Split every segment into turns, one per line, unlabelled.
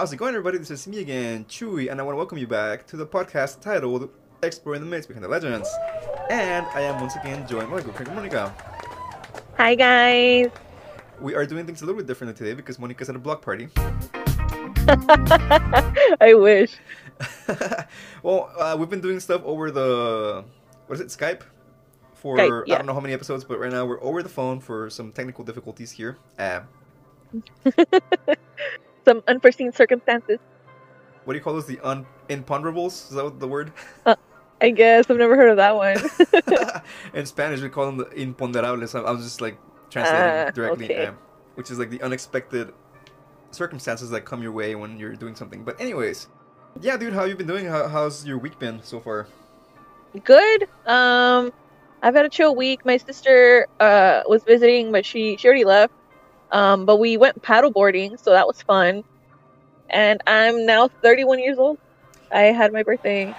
How's it going, everybody? This is me again, Chuy, and I want to welcome you back to the podcast titled Exploring the Myths Behind the Legends. And I am once again joined by my good friend Monica.
Hi, guys.
We are doing things a little bit differently today because Monica's at a block party.
I wish.
well, uh, we've been doing stuff over the, what is it, Skype? For
Skype, yeah.
I don't know how many episodes, but right now we're over the phone for some technical difficulties here. Uh,
Some unforeseen circumstances.
what do you call those? The un- imponderables? Is that what the word?
I guess I've never heard of that one.
In Spanish, we call them the imponderables. I I was just like translating
Ah,
directly,
okay.
uh, which is like the unexpected circumstances that come your way when you're doing something. But anyways, yeah, dude, how you been doing? How, how's your week been so far?
Good. Um, I've had a chill week. My sister uh was visiting, but she she already left. Um, but we went paddleboarding, so that was fun. And I'm now 31 years old. I had my birthday.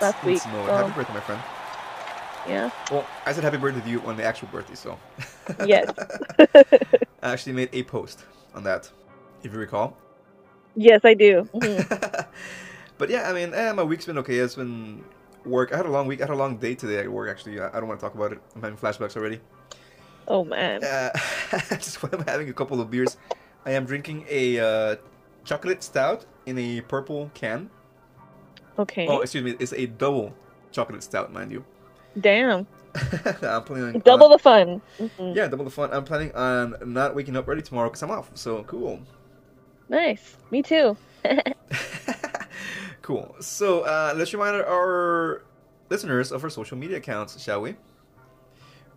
Last week, so-
Happy birthday, my friend.
Yeah.
Well, I said happy birthday to you on the actual birthday, so.
Yes.
I actually made a post on that, if you recall.
yes, I do. Mhm.
but yeah, I mean, eh, my week's been okay. It's been work. I had a long week. I had a long day today at work. Actually, I don't want to talk about it. I'm having flashbacks already.
Oh man.
Uh, just when I'm having a couple of beers, I am drinking a uh, chocolate stout in a purple can.
Okay.
Oh, excuse me, it's a double chocolate stout, mind you.
Damn.
I'm planning
Double
on,
the fun. Mhm.
yeah, double the fun. I'm planning on not waking up early tomorrow because I'm off. So cool.
Nice. Me too.
cool. So uh, let's remind our listeners of our social media accounts, shall we?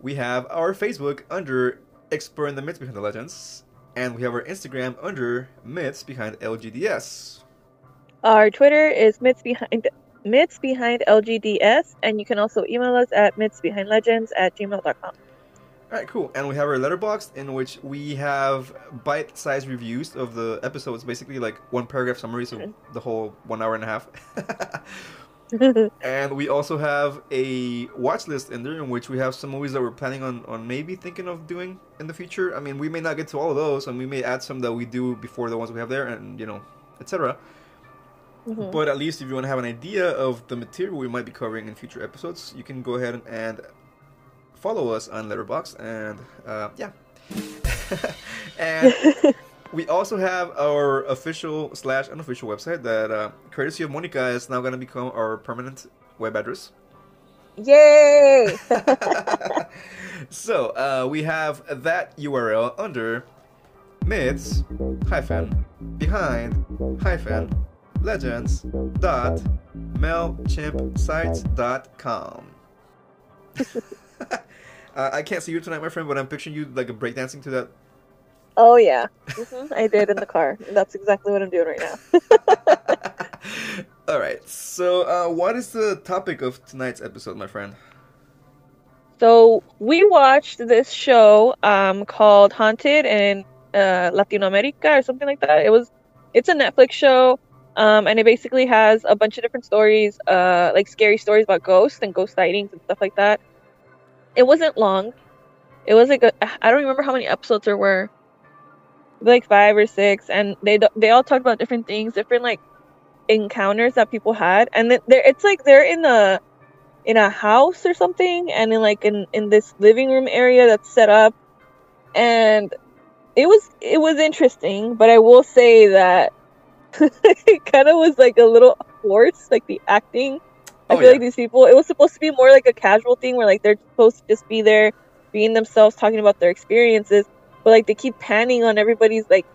We have our Facebook under Exploring the Myths Behind the Legends, and we have our Instagram under Myths Behind LGDS.
Our Twitter is myths behind myths behind LGDS, and you can also email us at myths behind legends at gmail.com.
All right, cool. And we have our Letterboxd in which we have bite-sized reviews of the episodes, basically like one paragraph summaries of mm-hmm. the whole one hour and a half. and we also have a watch list in there in which we have some movies that we're planning on, on maybe thinking of doing in the future. I mean, we may not get to all of those, and we may add some that we do before the ones we have there, and you know, etc.
Mhm.
But at least if you want to have an idea of the material we might be covering in future episodes, you can go ahead and, and follow us on Letterboxd and uh, yeah. and we also have our official slash unofficial website that, uh, courtesy of Monica, is now going to become our permanent web address.
Yay!
so uh, we have that URL under myths hyphen behind hyphen legends dot mailchimp dot com. uh, I can't see you tonight, my friend, but I'm picturing you like a breakdancing to that.
Oh yeah, hmm I did in the car. That's exactly what I'm doing right now.
All right. So, uh, what is the topic of tonight's episode, my friend?
So we watched this show um, called Haunted in uh, Latino America or something like that. It was, it's a Netflix show, um, and it basically has a bunch of different stories, uh, like scary stories about ghosts and ghost sightings and stuff like that. It wasn't long. It was like a, I don't remember how many episodes there were, like five or six, and they they all talked about different things, different like encounters that people had, and then there it's like they're in a in a house or something and in like in in this living room area that's set up and it was it was interesting but i will say that it kind of was like a little forced like the acting i
Oh,
feel
yeah.
like these people it was supposed to be more like a casual thing where like they're supposed to just be there being themselves talking about their experiences but like they keep panning on everybody's like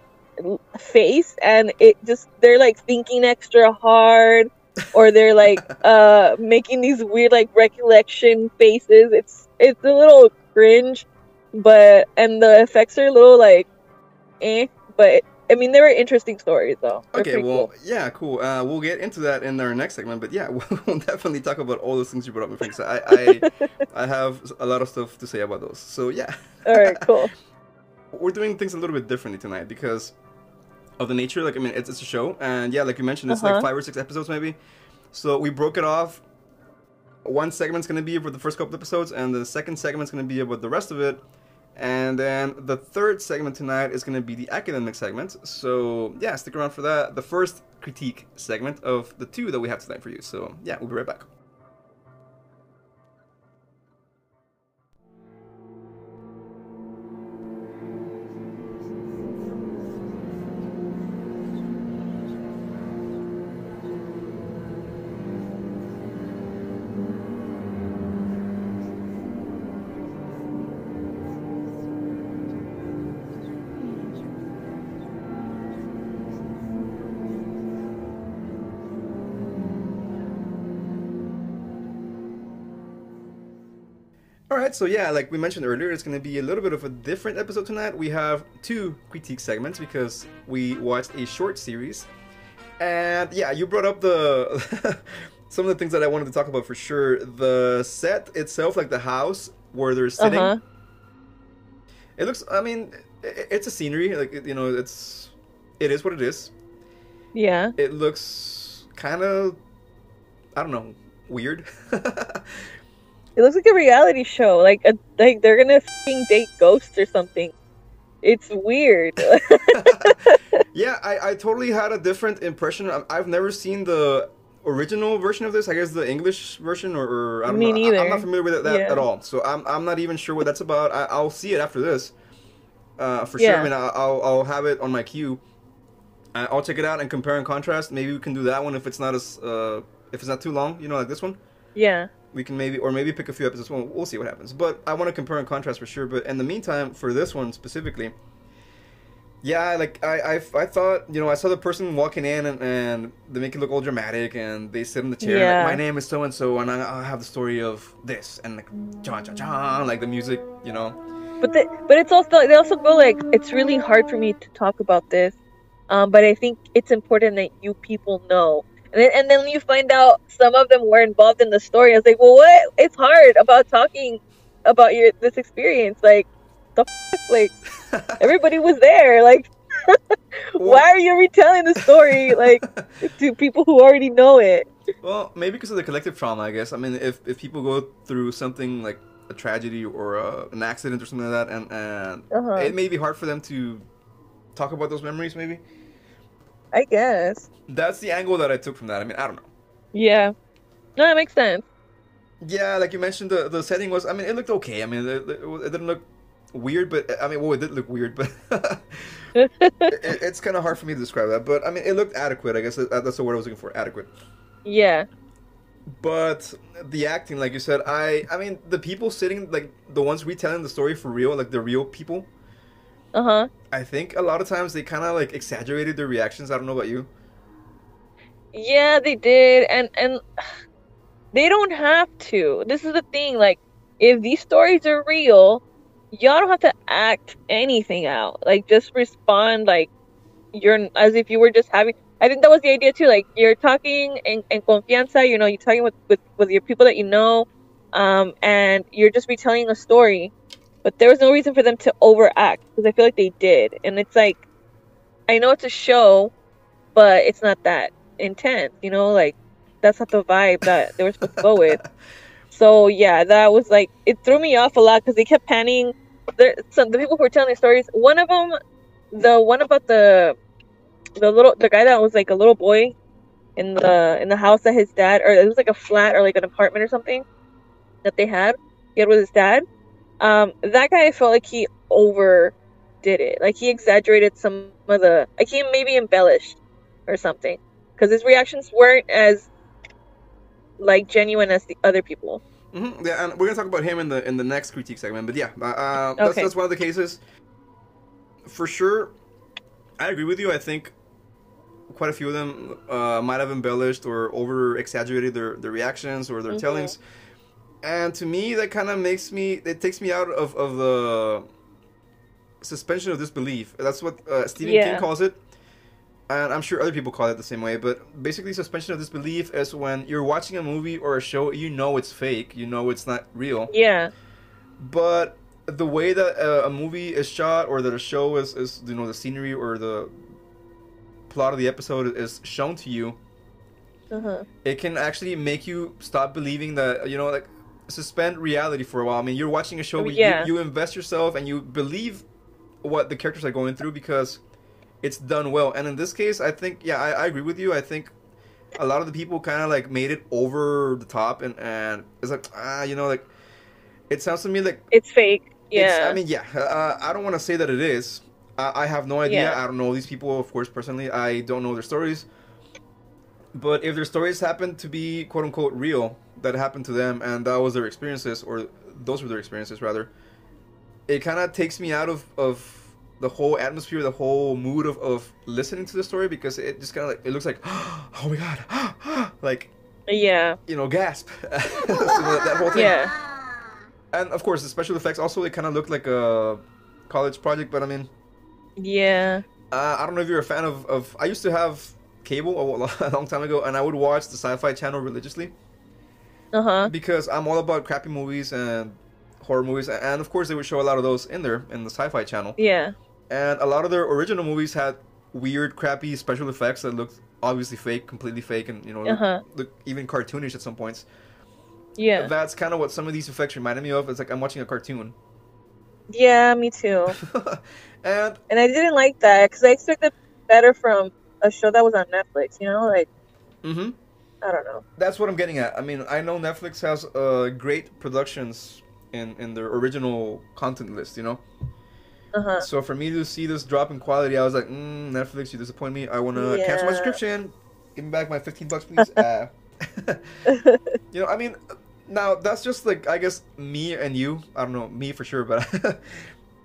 face and it just they're like thinking extra hard or they're like uh making these weird like recollection faces it's it's a little cringe but and the effects are a little like eh but i mean they were interesting stories though They're
Okay, well,
cool.
yeah, cool. Uh, we'll get into that in our next segment, but yeah, we'll definitely talk about all those things you brought up, my friend. So I, I, I have a lot of stuff to say about those. So yeah,
all right cool
we're doing things a little bit differently tonight because of the nature. Like, I mean, it's, it's a show, and yeah, like you mentioned, it's
Uh-huh.
like five or six episodes maybe. So we broke it off. One segment's gonna be for the first couple episodes, and the second segment's gonna be about the rest of it. And then the third segment tonight is going to be the academic segment. So, yeah, stick around for that. The first critique segment of the two that we have tonight for you. So, yeah, we'll be right back. Right, so yeah, like we mentioned earlier, it's going to be a little bit of a different episode tonight. We have two critique segments because we watched a short series, and yeah, you brought up the some of the things that I wanted to talk about for sure. The set itself, like the house where they're sitting,
Uh-huh.
it looks. I mean, it's a scenery. Like you know, it's it is what it is.
Yeah.
It looks kind of, I don't know, weird.
It looks like a reality show. Like a, like they're gonna date ghosts or something. It's weird.
Yeah, I, I totally had a different impression. I've never seen the original version of this. I guess the English version, or, or I don't
Me
know. I, I'm not familiar with it that,
Yeah.
at all. So I'm, I'm not even sure what that's about. I, I'll see it after this, uh, for sure. I mean, I'll I'll have it on my queue. I'll check it out and compare and contrast. Maybe we can do that one if it's not as uh, if it's not too long. You know, like this one.
yeah.
We can maybe or maybe pick a few episodes. We'll, we'll see what happens. But I want to compare and contrast for sure. But in the meantime, for this one specifically, yeah, like I, I, I thought you know I saw the person walking in and, and they make it look all dramatic and they sit in the chair.
Yeah.
Like, My name is so and so, and I, I have the story of this and like John John John, like the music, you know.
But the, but it's also they also go like it's really hard for me to talk about this, um, but I think it's important that you people know. And then, and then you find out some of them were involved in the story. I was like, well, what? It's hard about talking about your this experience. Like, the f- like everybody was there. Like, why are you retelling the story like to people who already know it?
Well, maybe because of the collective trauma, I guess. I mean, if, if people go through something like a tragedy or uh an accident or something like that, and, and
Uh-huh.
it may be hard for them to talk about those memories, maybe.
I guess.
That's the angle that I took from that. I mean, I don't know.
Yeah. No, that makes sense.
Yeah, like you mentioned, the, the setting was, I mean, it looked okay. I mean, it, it, didn't look weird, but I mean, well, it did look weird, but it, it's kind of hard for me to describe that. But I mean, it looked adequate. I guess that's the word I was looking for adequate.
Yeah.
But the acting, like you said, I I mean the people sitting like the ones retelling the story for real, like the real people.
Uh huh.
I think a lot of times they kind of like exaggerated their reactions. I don't know about you.
Yeah, they did, and and they don't have to. This is the thing. Like, if these stories are real, y'all don't have to act anything out. Like, just respond like you're as if you were just having. I think that was the idea too. Like, you're talking in, in confianza. You know, you're talking with, with with your people that you know, um, and you're just retelling a story. But there was no reason for them to overact because I feel like they did, and it's like, I know it's a show, but it's not that intense, you know, like that's not the vibe that they were supposed to go with. So yeah, that was like it threw me off a lot because they kept panning. There, some the people who were telling the stories. One of them, the one about the the little the guy that was like a little boy in the in the house that his dad or it was like a flat or like an apartment or something that they had. He had with his dad. Um, that guy I felt like he overdid it. Like he exaggerated some of the like he maybe embellished or something because his reactions weren't as like genuine as the other people.
hmm Yeah, and we're gonna talk about him in the in the next critique segment. But yeah, uh, uh, that's,
Okay.
that's one of the cases. For sure, I agree with you. I think quite a few of them uh, might have embellished or over exaggerated their, their reactions or their
Mhm.
tellings. And to me, that kind of makes me, it takes me out of, of the suspension of disbelief. That's what uh, Stephen King calls it. And I'm sure other people call it the same way. But basically, suspension of disbelief is when you're watching a movie or a show, you know it's fake, you know it's not real
Yeah,
but the way that uh, a movie is shot or that a show is, is you know the scenery or the plot of the episode is shown to you
uh-huh.
it can actually make you stop believing that you know like suspend reality for a while. I mean, you're watching a show, but
Yeah.
you, you invest yourself and you believe what the characters are going through because it's done well. And in this case, I think, yeah, I, I agree with you. I think a lot of the people kind of like made it over the top, and and it's like, ah, you know, like it sounds to me like
It's fake.
it's-
Yeah.
I mean, yeah. Uh, I don't want to say that it is. I, I have no idea.
Yeah.
I don't know these people, of course, personally. I don't know their stories. But if their stories happen to be quote unquote real, that happened to them, and that was their experiences, or those were their experiences rather, it kind of takes me out of of the whole atmosphere, the whole mood of, of listening to the story because it just kind of like it looks like, oh my god, like
yeah.
you know, gasp. So that, that whole thing
Yeah.
and of course the special effects also it kind of looked like a college project but i mean
Yeah.
uh, i don't know if you're a fan of, of i used to have cable a, a long time ago and i would watch the sci-fi channel religiously
Uh huh.
because i'm all about crappy movies and horror movies and of course they would show a lot of those in there in the sci-fi channel
Yeah.
and a lot of their original movies had weird crappy special effects that looked obviously fake completely fake and you know
Uh huh.
look even cartoonish at some points
Yeah.
that's kind of what some of these effects reminded me of it's like i'm watching a cartoon
Yeah. Me too.
and
And I didn't like that because I expected better from a show that was on Netflix. You know, like
hmm
I don't know.
That's what I'm getting at. I mean, I know Netflix has uh, great productions in, in their original content list, you know?
Uh huh.
So for me to see this drop in quality, I was like, mm, Netflix, you disappoint me. I want to cancel my subscription. Give me back my 15 bucks, please. uh, you know, I mean, now that's just like, I guess, me and you. I don't know, me for sure, but.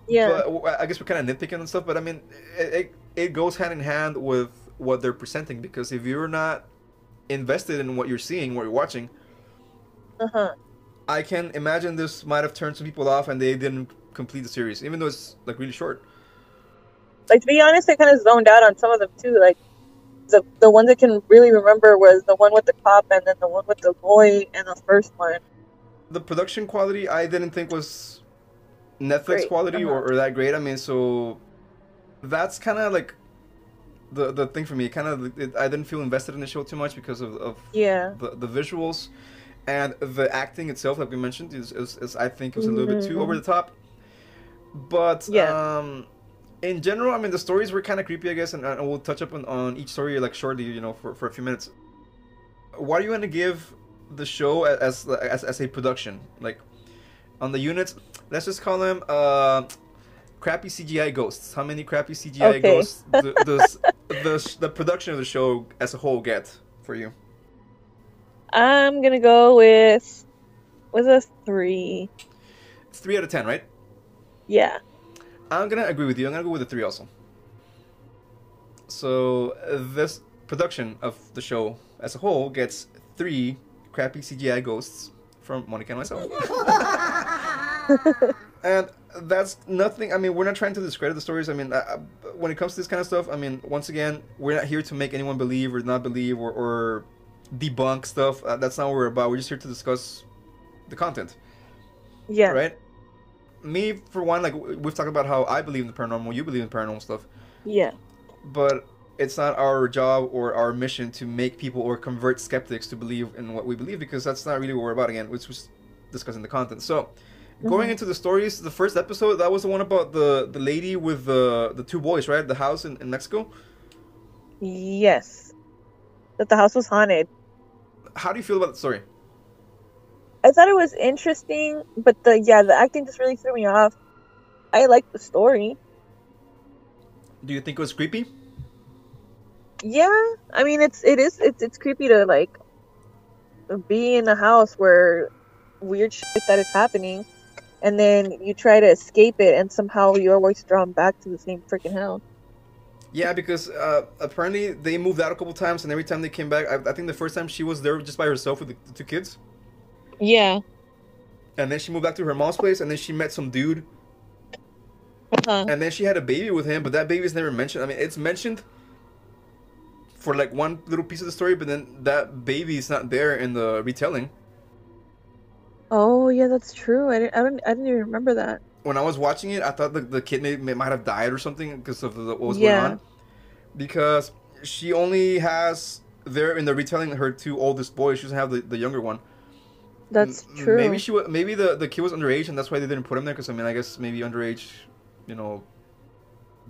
Yeah.
But w- I guess we're kind of nitpicking and stuff, but I mean, it, it, it goes hand in hand with what they're presenting because if you're not invested in what you're seeing, what you're watching,
Uh huh.
I can imagine this might have turned some people off and they didn't complete the series, even though it's like really short.
Like to be honest, I kind of zoned out on some of them too. Like the the one that can really remember was the one with the cop, and then the one with the boy, and the first one.
The production quality I didn't think was Netflix
Great,
quality
uh-huh.
or, or that great. I mean, so that's kind of like the the thing for me. Kind of, it, I didn't feel invested in the show too much because of, of
Yeah.
the, the visuals and the acting itself, like we mentioned, is, is, is I think it was a little bit too
Mhm.
over the top. But
Yeah.
um, in general, I mean, the stories were kind of creepy, I guess, and, and we'll touch up on, on each story like shortly, you know, for, for a few minutes. Why do you want to give the show as, as as a production, like on the units? Let's just call them uh, crappy CGI ghosts. How many crappy CGI
Okay.
ghosts the, the, the the production of the show as a whole get for you?
I'm gonna go with with a three.
It's three out of ten, right?
Yeah.
I'm gonna agree with you. I'm gonna go with a three also. So uh, this production of the show as a whole gets three crappy CGI ghosts from Monica and myself. and that's nothing. I mean, we're not trying to discredit the stories. I mean, uh, uh, when it comes to this kind of stuff, I mean, once again, we're not here to make anyone believe or not believe or, or debunk stuff. Uh, that's not what we're about. We're just here to discuss the content
Yeah.
right? Me, for one, like we've talked about how I believe in the paranormal, you believe in paranormal stuff,
Yeah.
but it's not our job or our mission to make people or convert skeptics to believe in what we believe because that's not really what we're about. Again, which was discussing the content. So, going
Mhm.
into the stories, the first episode that was the one about the the lady with the the two boys, right? The house in, in Mexico.
Yes. That the house was haunted.
How do you feel about the story?
I thought it was interesting, but the yeah, the acting just really threw me off. I liked the story.
Do you think it was creepy?
Yeah, I mean it's it is it's it's creepy to like be in a house where weird shit that is happening, and then you try to escape it, and somehow you're always drawn back to the same freaking house.
Yeah, because uh, apparently they moved out a couple times, and every time they came back, I, I think the first time she was there just by herself with the, the two kids.
Yeah.
And then she moved back to her mom's place, and then she met some dude,
Uh-huh.
and then she had a baby with him, but that baby's never mentioned. I mean, it's mentioned for like one little piece of the story, but then that baby is not there in the retelling.
Oh yeah, that's true. I didn't I don't I didn't even remember that.
When I was watching it, I thought the, the kid may, may, might have died or something because of the, what was
Yeah.
going on. Because she only has there in the retelling her two oldest boys. She doesn't have the, the younger one.
That's true.
Maybe she was. Maybe the the kid was underage, and that's why they didn't put him there. Because I mean, I guess maybe underage, you know,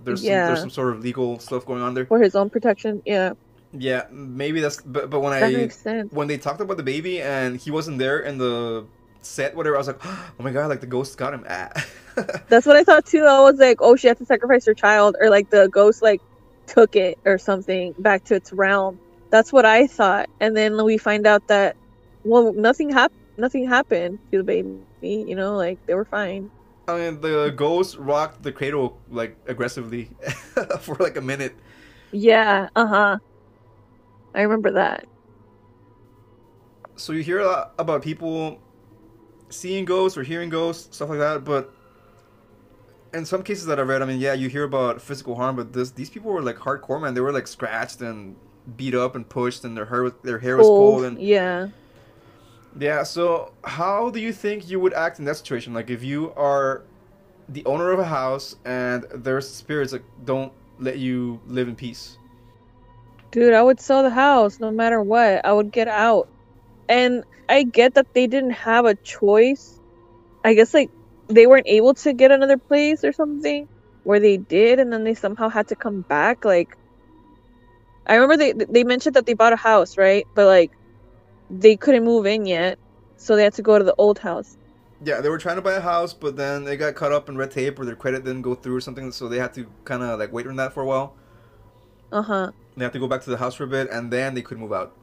there's some, there's some sort of legal stuff going on there.
for his own protection. Yeah,
Yeah, maybe that's. But but when
that
I
makes sense.
when they talked about the baby and he wasn't there in the set, whatever, I was like, oh my god, like the ghost got him. Ah.
That's what I thought too. I was like, oh, she had to sacrifice her child, or like the ghost like took it or something back to its realm. That's what I thought, and then we find out that well, nothing happened. Nothing happened to the baby. You know, like they were fine.
I mean, the ghost rocked the cradle like aggressively for like a minute.
Yeah. Uh huh. I remember that.
So you hear a lot about people seeing ghosts or hearing ghosts, stuff like that. But in some cases that I read, I mean, yeah, you hear about physical harm, but this these people were like hardcore, man. They were like scratched and beat up and pushed, and their hair was- their hair was
Pulled,
pulled, and
yeah.
yeah. So how do you think you would act in that situation? Like if you are the owner of a house and there's spirits that don't let you live in peace.
Dude, I would sell the house no matter what. I would get out. And I get that they didn't have a choice. I guess like they weren't able to get another place or something where they did and then they somehow had to come back like I remember they they mentioned that they bought a house, right? But like they couldn't move in yet, so they had to go to the old house.
Yeah, they were trying to buy a house, but then they got caught up in red tape or their credit didn't go through or something, so they had to kind of like wait on that for a while.
Uh-huh.
They had to go back to the house for a bit, and then they could move out.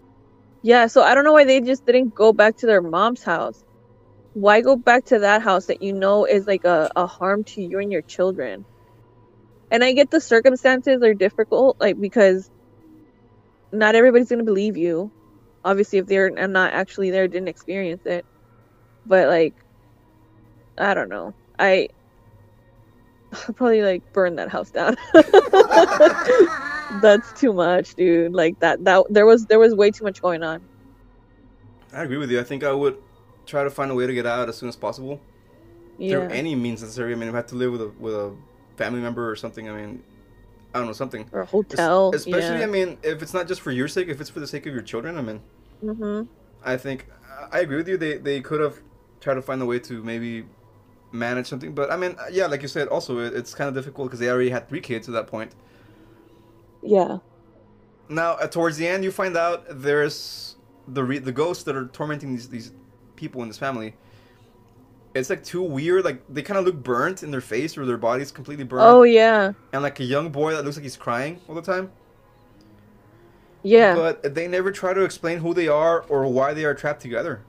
Yeah, so I don't know why they just didn't go back to their mom's house. Why go back to that house that you know is like a, a harm to you and your children? And I get the circumstances are difficult, like because not everybody's gonna believe you. Obviously, if they're not actually there, didn't experience it. But like, I don't know. I I'll probably like burn that house down. That's too much, dude. Like that that there was there was way too much going on.
I agree with you. I think I would try to find a way to get out as soon as possible
Yeah.
through any means necessary. I mean, if I have to live with a with a family member or something, I mean, I don't know something.
or a
Es-
hotel.
Especially,
yeah.
I mean, if it's not just for your sake, if it's for the sake of your children, I mean,
hmm
I think I agree with you. They they could have tried to find a way to maybe manage something, but I mean, yeah, like you said, also it, it's kind of difficult because they already had three kids at that point.
Yeah.
Now, uh, towards the end, you find out there's the re- the ghosts that are tormenting these these people in this family. It's like too weird. Like they kind of look burnt in their face, or their bodies completely burnt,
Oh yeah.
and like a young boy that looks like he's crying all the time.
Yeah.
But they never try to explain who they are or why they are trapped together.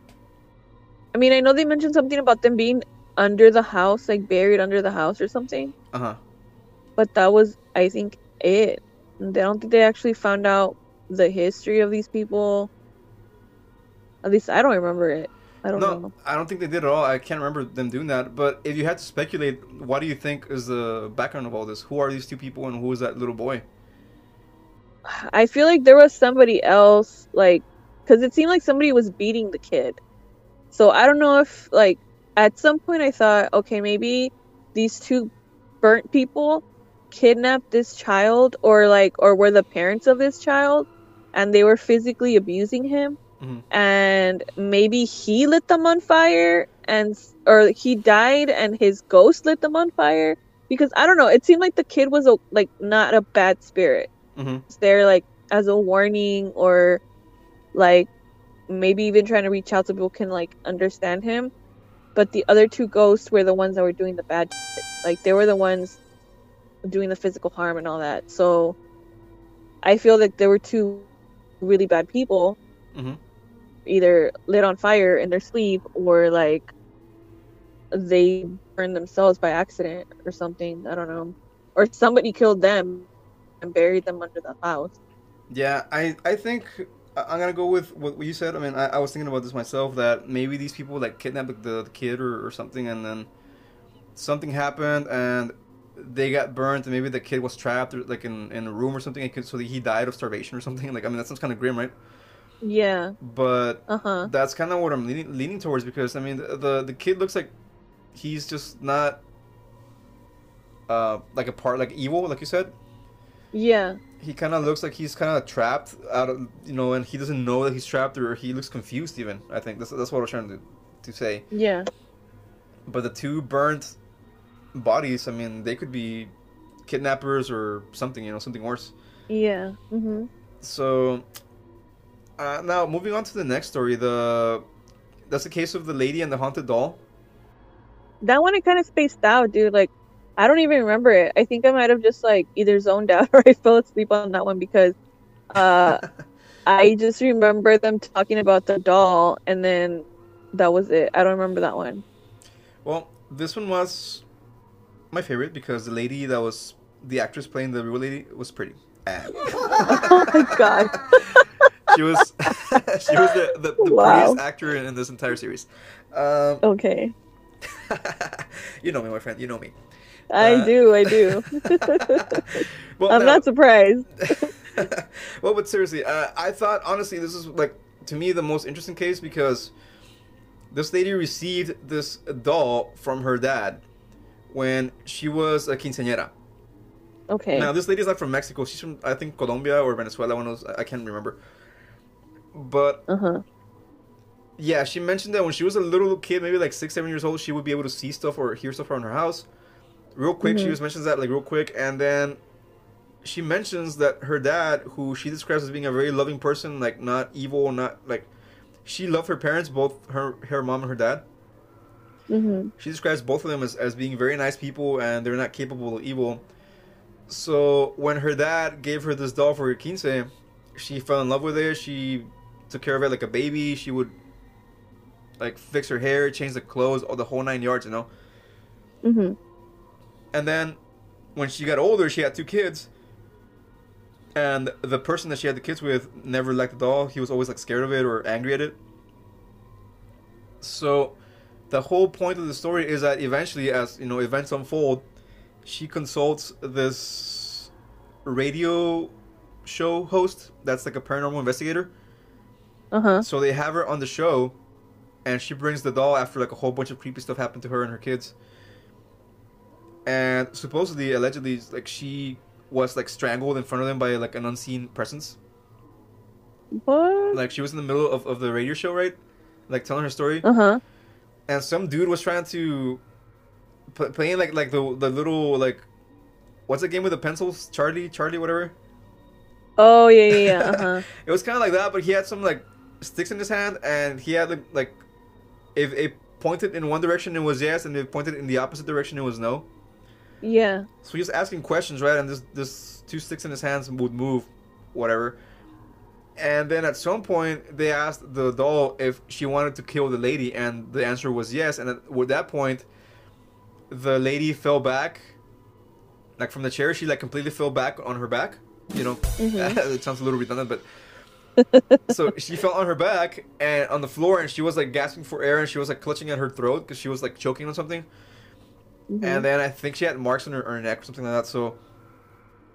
I mean, I know they mentioned something about them being under the house, like buried under the house or something.
Uh huh.
But that was, I think, it. I don't think they actually found out the history of these people. At least I don't remember it. I don't
No,
know.
I don't think they did at all. I can't remember them doing that. But if you had to speculate, what do you think is the background of all this? Who are these two people, and who is that little boy?
I feel like there was somebody else, like, because it seemed like somebody was beating the kid. So I don't know if, like, at some point I thought, okay, maybe these two burnt people kidnapped this child, or like, or were the parents of this child, and they were physically abusing him,
Mhm.
and maybe he lit them on fire, and or he died, and his ghost lit them on fire. Because I don't know, it seemed like the kid was a, like not a bad spirit
Mm-hmm.
there like as a warning or like maybe even trying to reach out so people can like understand him but the other two ghosts were the ones that were doing the bad shit. like they were the ones doing the physical harm and all that so i feel like there were two really bad people
Mhm.
either lit on fire in their sleep or like they burned themselves by accident or something i don't know or somebody killed them and buried them under the house
Yeah, I I think I'm gonna go with what you said. I mean, I, I was thinking about this myself that maybe these people like kidnapped the, the kid or, or something, and then something happened and they got burnt, and maybe the kid was trapped or, like in, in a room or something, and could, so he died of starvation or something. Like, I mean, that sounds kind of grim, right?
Yeah.
But
Uh huh.
that's kind of what I'm leaning, leaning towards because I mean, the, the the kid looks like he's just not uh like a part like evil, like you said.
Yeah.
he kind of looks like he's kind of trapped out of you know and he doesn't know that he's trapped or he looks confused even i think that's, that's what i was trying to to say.
Yeah.
But the two burnt bodies, I mean, they could be kidnappers or something, you know, something worse.
Yeah. Mhm.
So uh, now moving on to the next story, the that's the case of the lady and the haunted doll.
That one I kind of spaced out, dude. Like, I don't even remember it. I think I might have just like either zoned out or I fell asleep on that one because uh, I just remember them talking about the doll, and then that was it. I don't remember that one.
Well, this one was my favorite because the lady that was the actress playing the real lady was pretty.
Oh my god.
she was she was the, the, the
Wow.
prettiest actor in, in this entire series. Um,
Okay.
you know me, my friend. You know me.
I
Uh,
do. I do.
Well,
I'm
now-
not surprised.
well, but seriously, uh, I thought honestly this is like to me the most interesting case because this lady received this doll from her dad when she was a quinceañera.
Okay.
Now this lady's not from Mexico; she's from I think Colombia or Venezuela. One of those I can't remember. But
Uh huh.
yeah, she mentioned that when she was a little kid, maybe like six, seven years old, she would be able to see stuff or hear stuff around her house. Real quick, she
Mhm.
just mentions that like real quick, and then she mentions that her dad, who she describes as being a very loving person, like not evil, not like she loved her parents, both her her mom and her dad.
Mhm.
She describes both of them as, as being very nice people and they're not capable of evil. So when her dad gave her this doll for her quince, she fell in love with it. She took care of it like a baby. She would like fix her hair, change the clothes, all the whole nine yards, you know.
Mhm.
And then when she got older, she had two kids. And the person that she had the kids with never liked the doll. He was always like scared of it or angry at it. So the whole point of the story is that eventually as, you know, events unfold, she consults this radio show host that's like a paranormal investigator.
Uh huh.
So they have her on the show, and she brings the doll after like a whole bunch of creepy stuff happened to her and her kids. And supposedly, allegedly, like she was like strangled in front of them by like an unseen presence.
What?
Like she was in the middle of, of the radio show, right? Like telling her story,
Uh huh.
and some dude was trying to p- playing like like the the little like what's the game with the pencils? Charlie, Charlie, whatever.
Oh yeah yeah yeah. Uh huh.
It was kind of like that, but he had some like sticks in his hand, and he had like, like if it pointed in one direction, it was yes, and if it pointed in the opposite direction, it was no.
Yeah.
So he's asking questions, right? And this this two sticks in his hands would move, whatever. And then at some point, they asked the doll if she wanted to kill the lady, and the answer was yes. And at at that point, the lady fell back, like from the chair. She like completely fell back on her back. You know,
Mhm.
it sounds a little redundant, but so she fell on her back and on the floor, and she was like gasping for air, and she was like clutching at her throat because she was like choking on something.
Mhm.
And then I think she had marks on her, her neck or something like that. So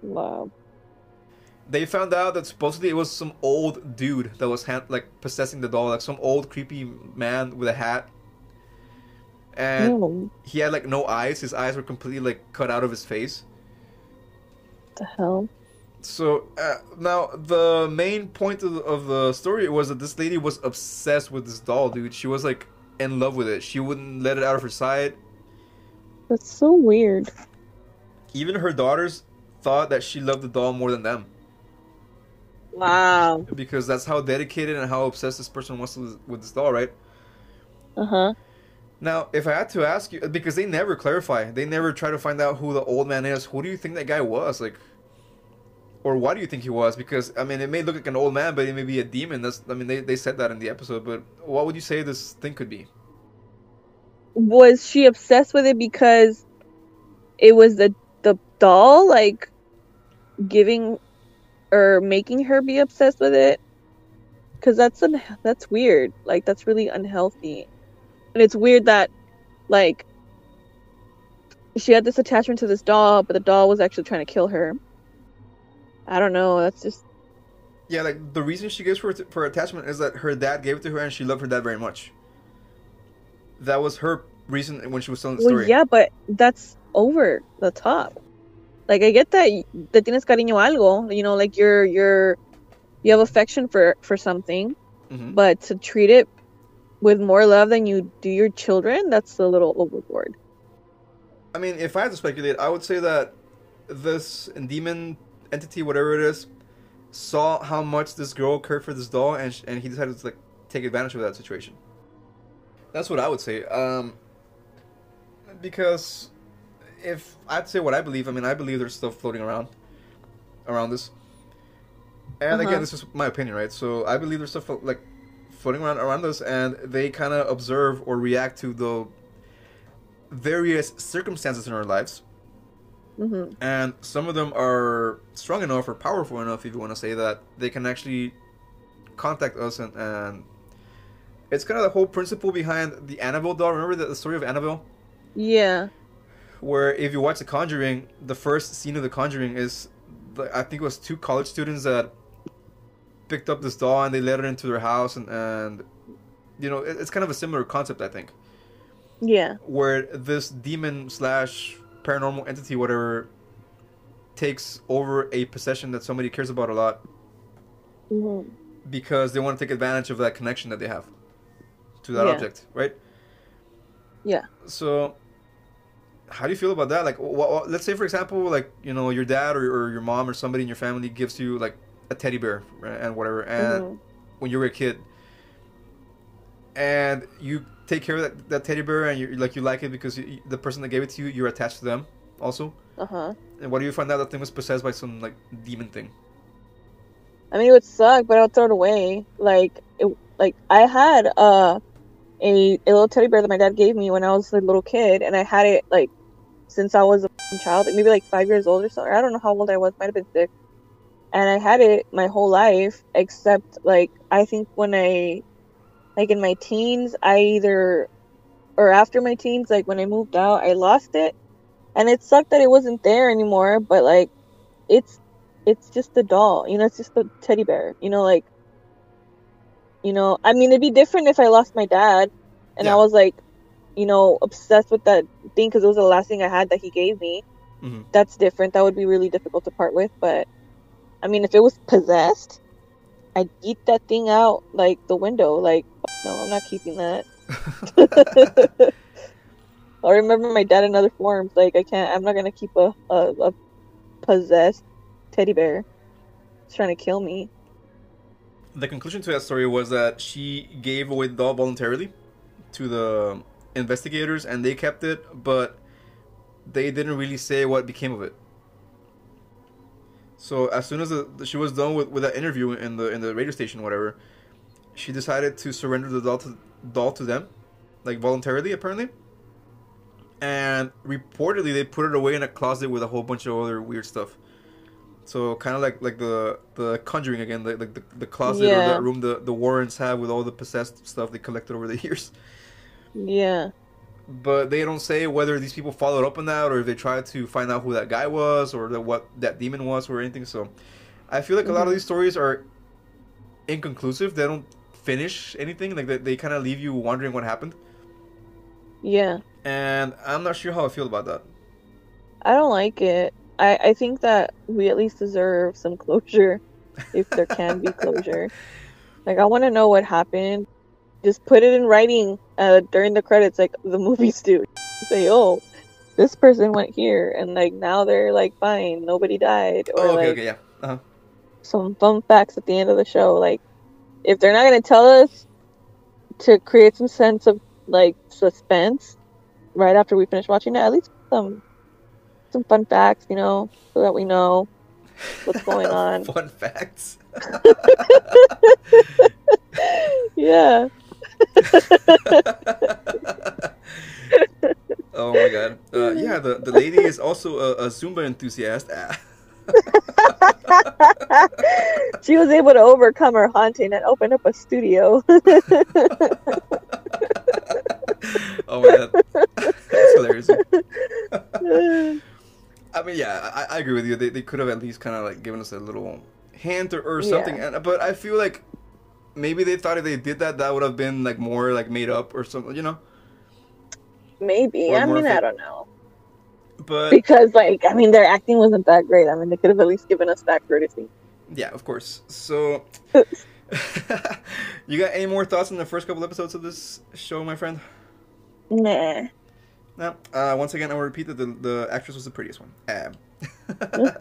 wow.
they found out that supposedly it was some old dude that was hand, like possessing the doll, like some old creepy man with a hat. And he had like no eyes. His eyes were completely like cut out of his face.
the hell?
So uh, now the main point of the, of the story was that this lady was obsessed with this doll, dude. She was like in love with it. She wouldn't let it out of her sight.
That's so weird.
Even her daughters thought that she loved the doll more than them
Wow.
because that's how dedicated and how obsessed this person was with, with this doll, right?
Uh huh.
Now, if I had to ask you, because they never clarify, they never try to find out who the old man is. Who do you think that guy was? Like, or why do you think he was? Because I mean, it may look like an old man, but it may be a demon. That's I mean, they, they said that in the episode. But what would you say this thing could be?
Was she obsessed with it because it was the the doll like giving or making her be obsessed with it? Because that's un- that's weird. Like that's really unhealthy, and it's weird that like she had this attachment to this doll, but the doll was actually trying to kill her. I don't know. That's just
Yeah, like the reason she gives for for attachment is that her dad gave it to her and she loved her dad very much. That was her reason when she was telling the
well,
story.
yeah, but that's over the top. Like I get that te tienes cariño algo, you know, like you're you're you have affection for for something,
Mhm.
but to treat it with more love than you do your children, that's a little overboard.
I mean, if I had to speculate, I would say that this demon entity, whatever it is, saw how much this girl cared for this doll, and sh- and he decided to like take advantage of that situation. That's what I would say. Um, because if I'd say what I believe, I mean, I believe there's stuff floating around around this. And
Uh-huh.
again, this is my opinion, right? So I believe there's stuff like floating around around us, and they kind of observe or react to the various circumstances in our lives
hmm
and some of them are strong enough or powerful enough if you want to say that they can actually contact us and, and it's kind of the whole principle behind the annabelle doll. Remember the, the story of annabelle?
Yeah.
where if you watch the conjuring the first scene of the conjuring is the, i think it was two college students that picked up this doll and they let it into their house and, and you know it, it's kind of a similar concept i think.
Yeah.
where this demon slash paranormal entity, whatever, takes over a possession that somebody cares about a lot
hmm
because they want to take advantage of that connection that they have to that
Yeah.
object, right?
Yeah.
So, how do you feel about that? Like, wh- wh- let's say, for example, like you know, your dad or, or your mom or somebody in your family gives you like a teddy bear and whatever, and
Mhm.
when you were a kid, and you take care of that, that teddy bear and you like you like it because you, the person that gave it to you, you're attached to them also.
Uh huh.
And what do you find out that thing was possessed by some like demon thing?
I mean, it would suck, but I would throw it away. Like, it, like I had uh, a a little teddy bear that my dad gave me when I was a little kid, and I had it like since I was a child, like, maybe like five years old or something. I don't know how old I was. Might have been six. And I had it my whole life, except like I think when I, like in my teens, I either, or after my teens, like when I moved out, I lost it, and it sucked that it wasn't there anymore. But like, it's it's just a doll you know it's just a teddy bear you know like you know i mean it'd be different if i lost my dad and
Yeah.
i was like you know obsessed with that thing because it was the last thing i had that he gave me.
Mhm.
that's different. That would be really difficult to part with but i mean if it was possessed i'd eat that thing out like the window like no i'm not keeping that. I remember my dad in other forms like i can't i'm not gonna keep a, a, a possessed teddy bear. It's trying to kill me
The conclusion to that story was that she gave away the doll voluntarily to the investigators, and they kept it, but they didn't really say what became of it. So as soon as the, she was done with, with that interview in the in the radio station, whatever, she decided to surrender the doll to doll to them, like voluntarily apparently. And reportedly, they put it away in a closet with a whole bunch of other weird stuff. So kind of like like the the Conjuring again, like, like the the closet or
Yeah.
that room the the Warrens have with all the possessed stuff they collected over the years.
yeah
But they don't say whether these people followed up on that or if they tried to find out who that guy was or the, what that demon was or anything. So I feel like a lot of
Mhm.
these stories are inconclusive. They don't finish anything. Like they, they kind of leave you wondering what happened.
yeah
And I'm not sure how I feel about that.
i don't like it i i think that we at least deserve some closure if there can be closure like i want to know what happened just put it in writing uh during the credits like the movies do say oh this person went here and like now they're like fine nobody died or
oh, okay,
like
okay, yeah. Uh-huh.
some fun facts at the end of the show. Like, if they're not going to tell us to create some sense of like suspense right after we finish watching it, at least some some fun facts, you know, so that we know what's going on.
Fun facts.
yeah.
oh my god. Uh, yeah, the, the lady is also a, a Zumba enthusiast.
She was able to overcome her haunting and open up a studio.
oh my god. That's hilarious. I mean, yeah, I, I agree with you. They, they could have at least kind of like given us a little hint or, or something.
Yeah.
And, but I feel like maybe they thought if they did that, that would have been like more like made up or something, you know?
Maybe.
Or
I mean, I don't know.
But
Because, like, I mean, their acting wasn't that great. I mean, they could have at least given us that courtesy.
yeah, of course. So you got any more thoughts on the first couple episodes of this show, my friend?
Nah.
No. Uh, once again, I will repeat that the, the actress was the prettiest one. Um.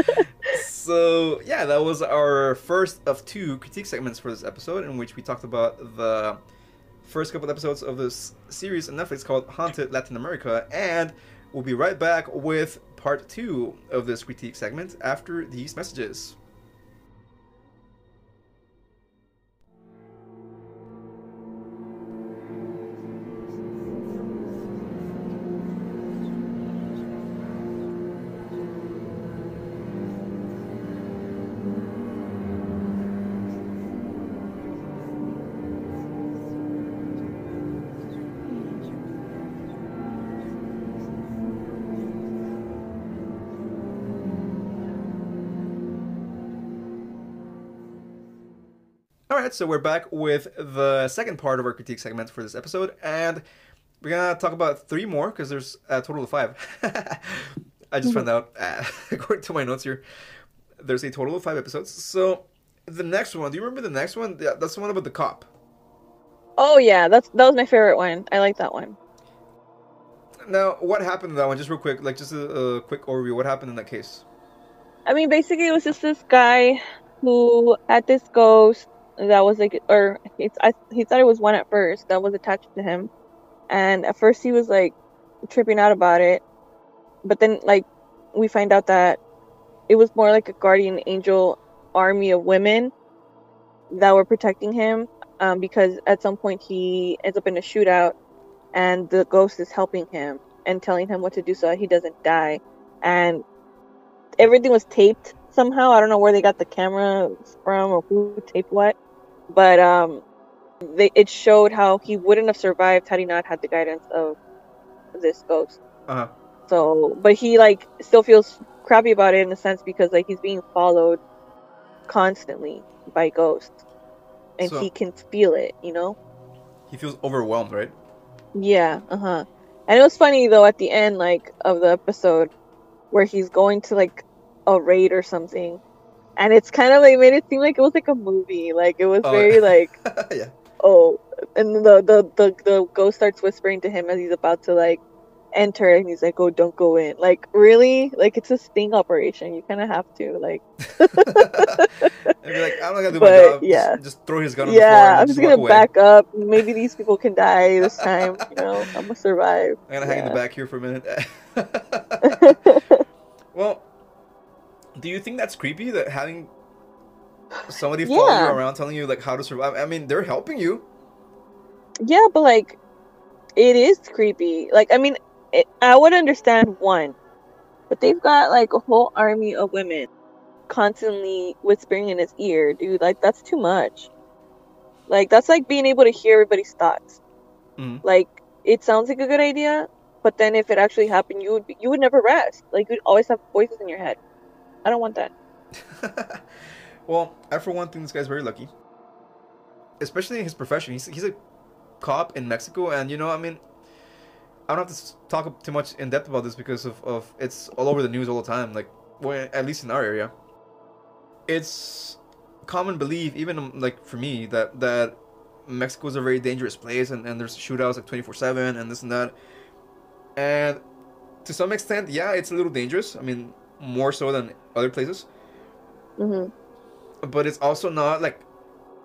so yeah, that was our first of two critique segments for this episode, in which we talked about the first couple episodes of this series on Netflix called Haunted Latin America, and we'll be right back with part two of this critique segment after these messages. Alright, so we're back with the second part of our critique segment for this episode, and we're gonna talk about three more because there's a total of five. I just found out, uh, according to my notes here, there's a total of five episodes. So the next one, do you remember the next one? Yeah, that's the one about the cop.
Oh yeah, that's that was my favorite one. I like that one.
Now, what happened in that one? Just real quick, like just a, a quick overview. What happened in that case?
I mean, basically, it was just this guy who had this ghost that was like, or it's I, he thought it was one at first that was attached to him, and at first he was like tripping out about it, but then like we find out that it was more like a guardian angel army of women that were protecting him um, because at some point he ends up in a shootout and the ghost is helping him and telling him what to do so he doesn't die. And everything was taped somehow. I don't know where they got the camera from or who taped what but um they, it showed how he wouldn't have survived had he not had the guidance of this ghost.
Uh-huh.
so but he like still feels crappy about it in a sense because like he's being followed constantly by ghosts. And
So-
he can feel it you know?
He feels overwhelmed, right?
yeah uh-huh. And it was funny though at the end like of the episode where he's going to like a raid or something and it's kind of like made it seem like it was like a movie like it was
Oh,
very
yeah.
like
yeah.
oh and the, the the the ghost starts whispering to him as he's about to like enter and he's like oh don't go in like really like it's a sting operation you kind of have to like
and be like, I'm not gonna do my
But,
job.
yeah.
Just, just throw his gun on the floor
yeah i'm
just
just gonna
away.
back up maybe these people can die this time you know i'm gonna survive
I'm gonna hang in the back here for a minute. well, do you think that's creepy that having somebody follow you around telling you like how to survive? I mean, they're helping you.
Yeah, but like, it is creepy. Like, I mean, it, I would understand one, but they've got like a whole army of women constantly whispering in his ear, dude. Like, that's too much. Like, that's like being able to hear everybody's thoughts.
Mhm.
Like, it sounds like a good idea, but then if it actually happened, you would be, you would never rest. Like, you'd always have voices in your head. I don't want that.
well, I for one think this guy's very lucky, especially in his profession. He's he's a cop in Mexico, and you know, I mean, I don't have to talk too much in depth about this because of, of it's all over the news all the time. Like, well, at least in our area, it's common belief, even um, like for me, that that Mexico is a very dangerous place, and, and there's shootouts like twenty four seven and this and that, and to some extent, yeah, it's a little dangerous. I mean, more so than other places
hmm
but it's also not like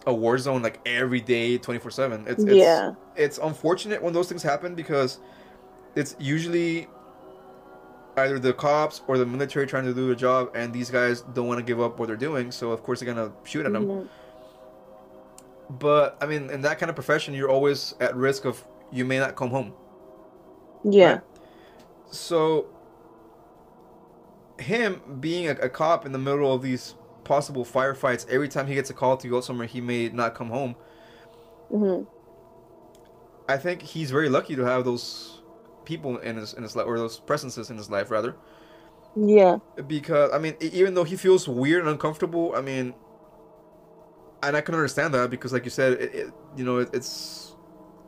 a war zone like every day 24 7 it's, it's
Yeah.
it's unfortunate when those things happen because it's usually either the cops or the military trying to do their job and these guys don't want to give up what they're doing so of course they're gonna shoot at them
Mhm.
but i mean in that kind of profession you're always at risk of you may not come home
Yeah.
Right. so him being a, a cop in the middle of these possible firefights every time he gets a call to go somewhere he may not come home.
Hmm
I think he's very lucky to have those people in his in his life or those presences in his life rather.
Yeah.
because I mean even though he feels weird and uncomfortable I mean and I can understand that because like you said it, it you know it, it's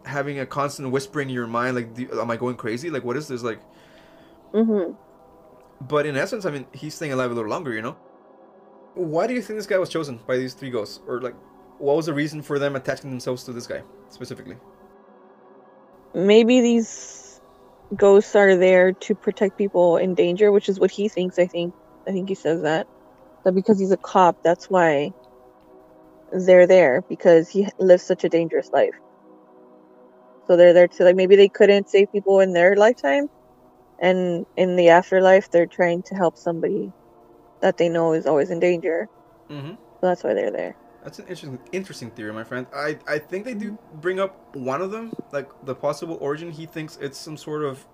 having a constant whispering in your mind like do, am I going crazy? Like what is this? Like
hmm
but in essence I mean he's staying alive a little longer you know why do you think this guy was chosen by these three ghosts or like what was the reason for them attaching themselves to this guy specifically?
Maybe these ghosts are there to protect people in danger, which is what he thinks. I think. I think he says that. That because he's a cop, that's why they're there because he lives such a dangerous life. So they're there to like maybe they couldn't save people in their lifetime, and in the afterlife they're trying to help somebody that they know is always in danger.
Mm-hmm.
So that's why they're there.
That's an interesting, interesting theory, my friend. I, I think they do bring up one of them, like the possible origin. He thinks it's some sort of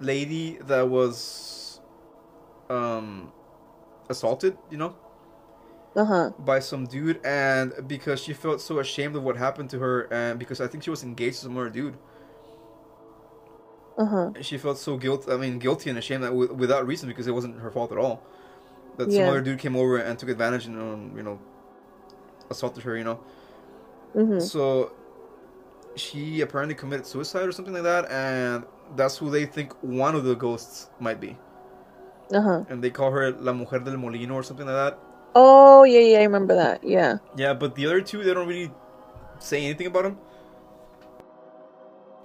lady that was um assaulted, you know,
Uh huh.
by some dude, and because she felt so ashamed of what happened to her, and because I think she was engaged to some other dude,
Uh huh.
she felt so guilt. I mean, guilty and ashamed that w- without reason because it wasn't her fault at all. That some other dude came over and took advantage and um, you know assaulted her, you know.
Mhm.
So she apparently committed suicide or something like that, and that's who they think one of the ghosts might be.
Uh huh.
And they call her La Mujer del Molino or something like that.
Oh yeah, yeah, I remember that. Yeah.
Yeah, but the other two, they don't really say anything about them.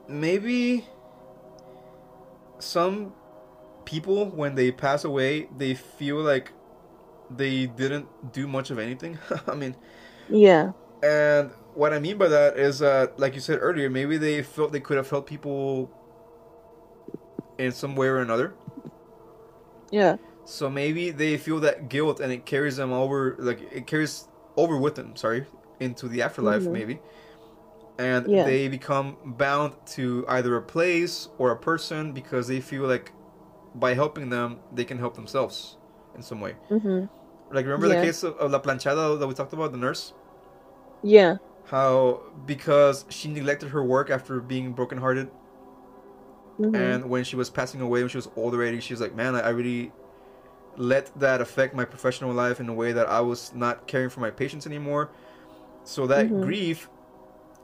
Maybe some people, when they pass away, they feel like they didn't do much of anything. I mean,
Yeah.
And what I mean by that is that, like you said earlier, maybe they felt they could have helped people in some way or another.
Yeah.
So maybe they feel that guilt and it carries them over, like it carries over with them, sorry, into the afterlife,
Mhm.
maybe. And
Yeah.
they become bound to either a place or a person because they feel like by helping them, they can help themselves in some way.
Mhm.
Like, remember
Yeah.
the case of, of La Planchada that we talked about, the nurse?
Yeah.
how because she neglected her work after being brokenhearted
Mhm.
and when she was passing away when she was old already she was like man I, I really let that affect my professional life in a way that i was not caring for my patients anymore so that
Mhm.
grief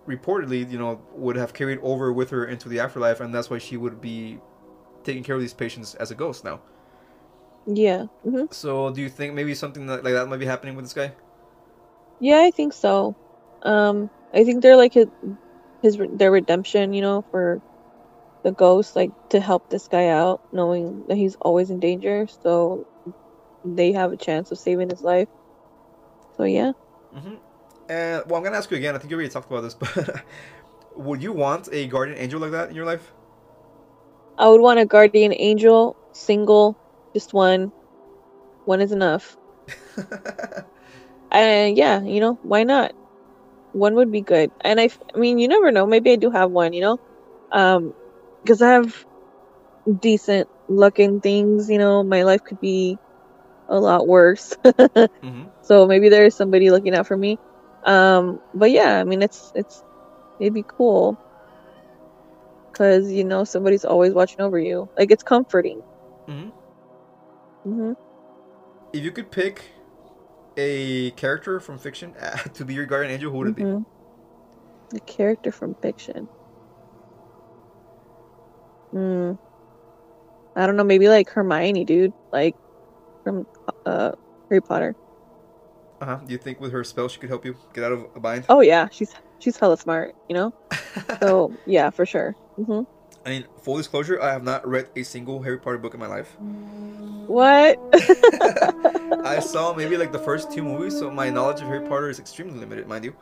reportedly you know would have carried over with her into the afterlife and that's why she would be taking care of these patients as a ghost now
Yeah. Mhm.
so do you think maybe something that, like that might be happening with this guy
Yeah, I think so. Um, I think they're like his, his their redemption, you know, for the ghost, like to help this guy out, knowing that he's always in danger. So they have a chance of saving his life. So yeah,
Mm-hmm. And well, I'm gonna ask you again. I think you already talked about this, but would you want a guardian angel like that in your life?
I would want a guardian angel, single, just one. One is enough. And yeah, you know, why not? One would be good. And I, I mean, you never know. Maybe I do have one, you know? Um, because I have decent looking things, you know, my life could be a lot worse.
hmm
so maybe there is somebody looking out for me. Um, but yeah, I mean, it's, it's, it'd be cool. Because, you know, somebody's always watching over you. Like, it's comforting.
hmm
hmm
If you could pick a character from fiction uh, to be your guardian angel, who would it be?
hmm The character from fiction. Hmm. I don't know. Maybe like Hermione, dude. Like from uh Harry Potter.
Uh huh. Do you think with her spell she could help you get out of a bind?
Oh yeah, she's she's hella smart. You know. So yeah, for sure. hmm
I mean, full disclosure, I have not read a single Harry Potter book in my life.
What?
I saw maybe like the first two movies, so my knowledge of Harry Potter is extremely limited, mind you.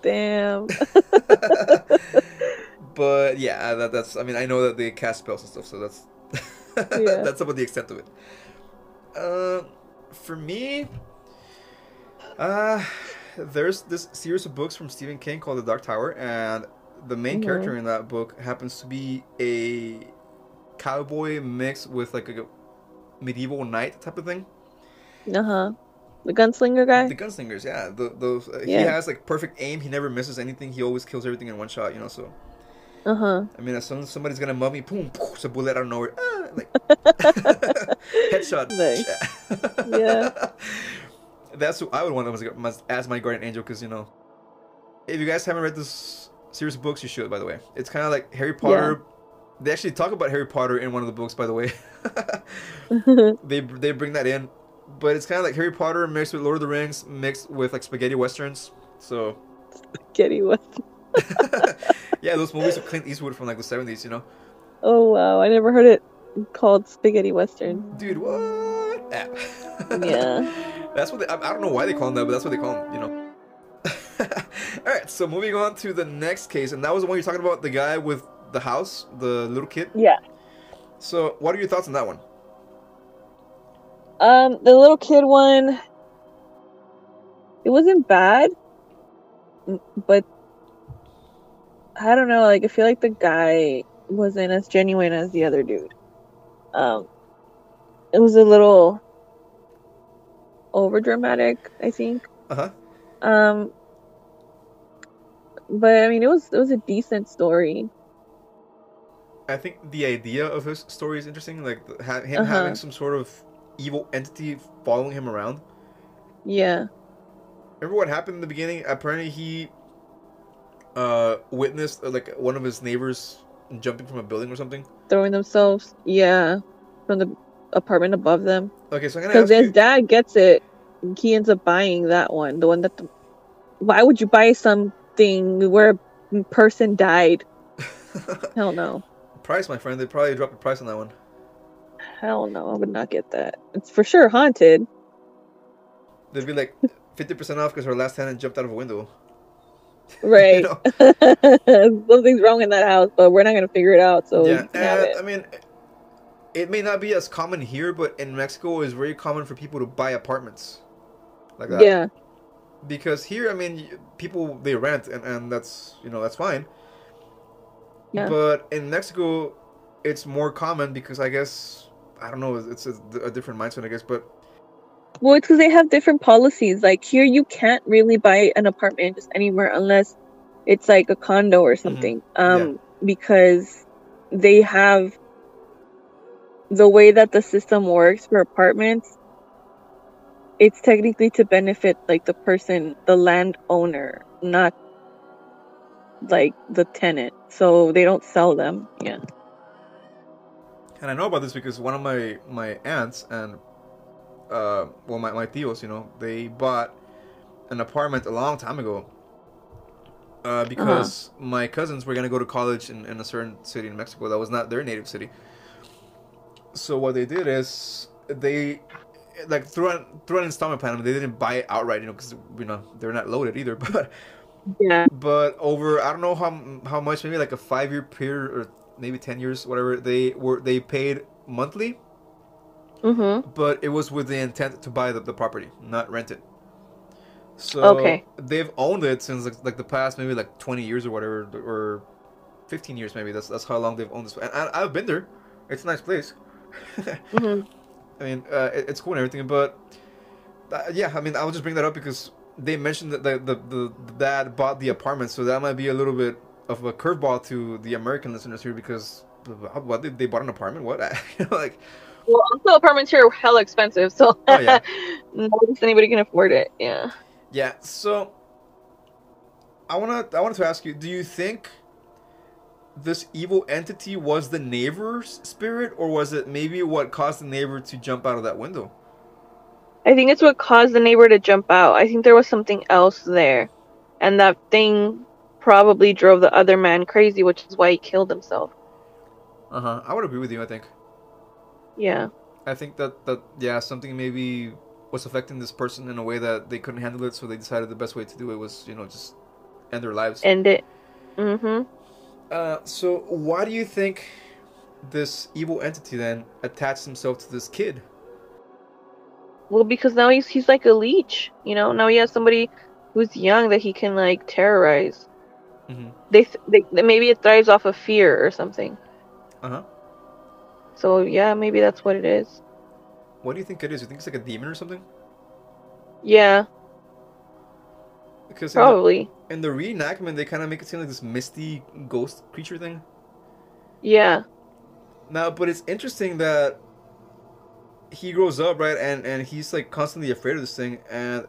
Damn.
but yeah, that, that's. I mean, I know that they cast spells and stuff, so that's
Yeah.
that's about the extent of it. Uh, for me, uh, there's this series of books from Stephen King called The Dark Tower, and the main
Mhm.
character in that book happens to be a cowboy mixed with like a medieval knight type of thing.
Uh huh. The gunslinger guy.
The gunslingers, yeah. The, those uh, he has like perfect aim. He never misses anything. He always kills everything in one shot. You know, so
Uh huh.
I mean, as soon as somebody's gonna mug me, boom, poof, it's a bullet out of nowhere. Ah, like headshot.
Nice. Yeah.
That's who I would want as, my- as my guardian angel, because you know, if you guys haven't read this series of books, you should. By the way, it's kind of like Harry Potter. Yeah. They actually talk about Harry Potter in one of the books, by the way. they they bring that in, but it's kind of like Harry Potter mixed with Lord of the Rings, mixed with like spaghetti westerns. So
Spaghetti Western.
yeah, those movies of Clint Eastwood from like the seventies, you know.
Oh wow, I never heard it called spaghetti western.
Dude, what? Yeah. That's what they, I, I don't know why they call them that, but that's what they call them, you know. All right, so moving on to the next case, and that was the one you're talking about, the guy with the house, the little kid.
Yeah.
So, what are your thoughts on that one?
Um, the little kid one, it wasn't bad, but I don't know. Like, I feel like the guy wasn't as genuine as the other dude. Um, it was a little over dramatic, I think.
Uh huh.
Um, but I mean, it was it was a decent story.
I think the idea of his story is interesting, like ha- him
Uh-huh.
having some sort of evil entity following him around.
Yeah.
Remember what happened in the beginning? Apparently, he uh witnessed uh, like one of his neighbors jumping from a building or something.
Throwing themselves, yeah, from the apartment above them.
Okay, so I'm gonna
Because his
you.
dad gets it. He ends up buying that one. The one that. The, why would you buy something where a person died? Hell no.
price, my friend. They probably dropped the price on that one.
Hell no. I would not get that. It's for sure haunted.
They'd be like fifty percent off because her last tenant jumped out of a window.
Right. Something's wrong in that house, but we're not going to figure it out. So
yeah,
you can have
and,
it.
I mean, it may not be as common here, but in Mexico, it's very common for people to buy apartments like that.
Yeah.
Because here, I mean, people they rent, and, and that's you know that's fine.
Yeah.
But in Mexico, it's more common because I guess I don't know, it's a, a different mindset, I guess. But
Well, it's because they have different policies. Like here, you can't really buy an apartment just anywhere unless it's like a condo or something. Um, because they have the way that the system works for apartments. It's technically to benefit like the person, the landowner, not like the tenant. So they don't sell them. Yeah.
and I know about this because one of my my aunts and uh well my my tios, you know, they bought an apartment a long time ago. Uh, because my cousins were gonna go to college in, in a certain city in Mexico that was not their native city. So what they did is they like through an through an installment plan. They didn't buy it outright, you know, because you know they're not loaded either. But
Yeah.
but over I don't know how how much maybe like a five year period or maybe ten years whatever they were they paid monthly,
Mm-hmm.
but it was with the intent to buy the, the property, not rent it. So
Okay.
they've owned it since like, like the past maybe like twenty years or whatever or fifteen years maybe. That's that's how long they've owned this. And I, I've been there. It's a nice place.
Mm-hmm.
I mean, uh, it, it's cool and everything, but uh, yeah, I mean, I'll just bring that up because they mentioned that the, the, the, the dad bought the apartment, so that might be a little bit of a curveball to the American listeners here because what they, they bought an apartment? What? you know, like,
Well, also apartments here are hella expensive, so
Oh, yeah.
not just anybody can afford it. Yeah.
yeah. So I wanna I wanted to ask you, do you think this evil entity was the neighbor's spirit, or was it maybe what caused the neighbor to jump out of that window?
I think it's what caused the neighbor to jump out. I think there was something else there. And that thing probably drove the other man crazy, which is why he killed himself.
Uh huh. I would agree with you. I think.
Yeah.
I think that that yeah, something maybe was affecting this person in a way that they couldn't handle it, so they decided the best way to do it was you know just end their lives.
End it. Mm-hmm.
Uh, so why do you think this evil entity then attached himself to this kid?
Well, because now he's he's like a leech, you know. Now he has somebody who's young that he can like terrorize.
Mm-hmm.
They, th- they maybe it thrives off of fear or something.
Uh huh.
So yeah, maybe that's what it is.
What do you think it is? You think it's like a demon or something?
Yeah,
Because
probably.
In the reenactment, they kind of make it seem like this misty ghost creature thing.
Yeah.
Now, but it's interesting that he grows up, right, and and he's like constantly afraid of this thing, and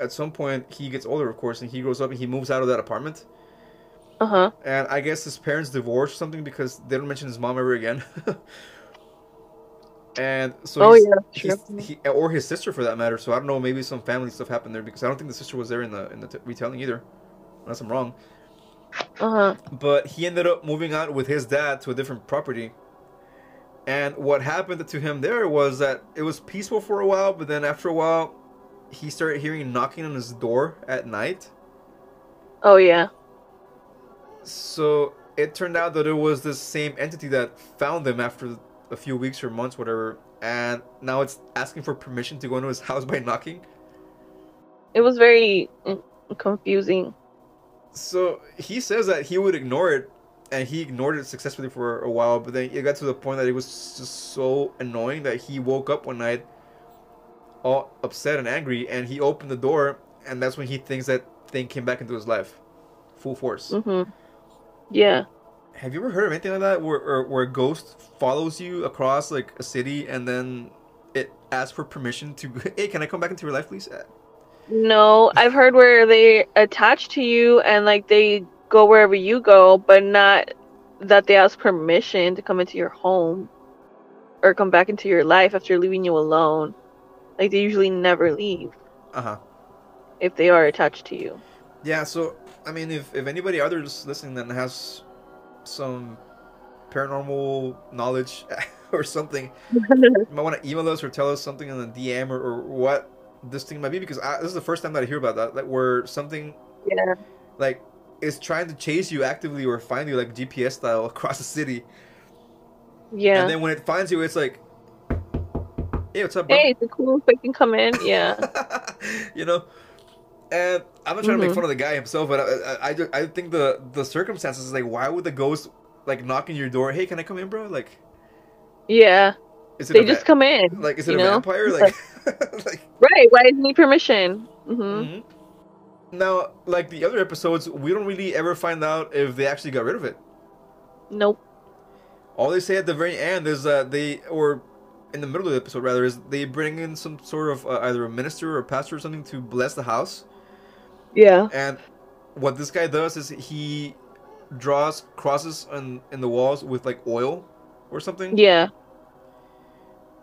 at some point he gets older, of course, and he grows up and he moves out of that apartment,
Uh huh.
and I guess his parents divorced or something because they don't mention his mom ever again. And so
Oh, yeah, true.
he, or his sister for that matter. So I don't know, maybe some family stuff happened there because I don't think the sister was there in the in the t- retelling either, unless I'm wrong.
Uh huh.
But he ended up moving out with his dad to a different property. And what happened to him there was that it was peaceful for a while, but then after a while, he started hearing knocking on his door at night.
Oh yeah.
So it turned out that it was the same entity that found him after a few weeks or months, whatever. And now it's asking for permission to go into his house by knocking.
It was very mm, confusing.
So he says that he would ignore it, and he ignored it successfully for a while. But then it got to the point that it was just so annoying that he woke up one night, all upset and angry, and he opened the door, and that's when he thinks that thing came back into his life, full force.
Mhm. Yeah.
Have you ever heard of anything like that, where or, where a ghost follows you across like a city, and then it asks for permission to, hey, can I come back into your life, please?
No, I've heard where they attach to you and like they go wherever you go, but not that they ask permission to come into your home or come back into your life after leaving you alone. Like they usually never leave
Uh huh.
if they are attached to you.
Yeah, so I mean, if if anybody out there listening that has some paranormal knowledge or something, you might want to email us or tell us something in the DM or, or what this thing might be because I, this is the first time that I hear about that, like where something
yeah.
like is trying to chase you actively or find you like GPS style across the city,
Yeah.
and then when it finds you, it's like, hey, what's up, bro?
hey, it's cool can come in. Yeah.
you know and i'm not trying to make
Mhm.
fun of the guy himself but I, I, I, I think the the circumstances is like why would the ghost like knock on your door hey can i come in bro like
Yeah.
is it
They just
va-
come in.
like is it a
know?
vampire like like
Right. Why does he need permission? hmm
mhm. now like the other episodes we don't really ever find out if they actually got rid of it
Nope.
all they say at the very end is that they or in the middle of the episode rather is they bring in some sort of uh, either a minister or a pastor or something to bless the house
Yeah.
And what this guy does is he draws crosses on in the walls with like oil or something.
Yeah.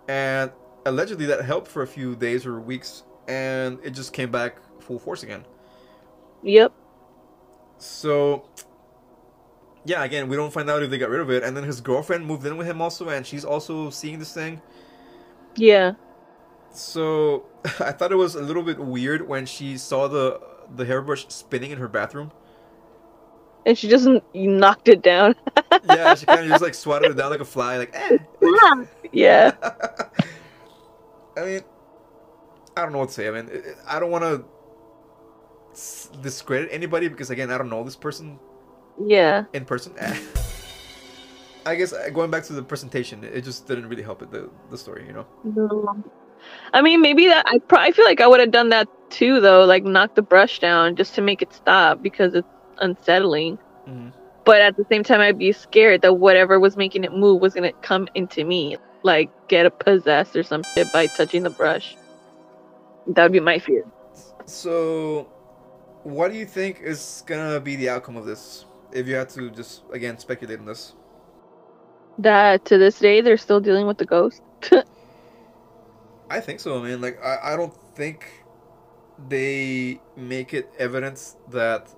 And allegedly that helped for a few days or weeks and it just came back full force again.
Yep.
So yeah, again, we don't find out if they got rid of it. And then his girlfriend moved in with him also and she's also seeing this thing.
Yeah.
So I thought it was a little bit weird when she saw the the hairbrush spinning in her bathroom.
And she just knocked it down.
Yeah, she kind of just like swatted it down like a fly, like eh.
yeah.
I mean, I don't know what to say. I mean, I don't want to discredit anybody because again, I don't know this person
Yeah.
in person. I guess uh, going back to the presentation, it just didn't really help it the the story, you know.
No. I mean, maybe that I pro- I feel like I would have done that too, though. Like knock the brush down just to make it stop because it's unsettling.
Mhm.
But at the same time, I'd be scared that whatever was making it move was gonna come into me, like get possessed or some shit by touching the brush. That would be my fear.
So, what do you think is gonna be the outcome of this? If you had to just again speculate on this,
That to this day they're still dealing with the ghost.
I think so. I mean, like I, I don't think they make it evidence that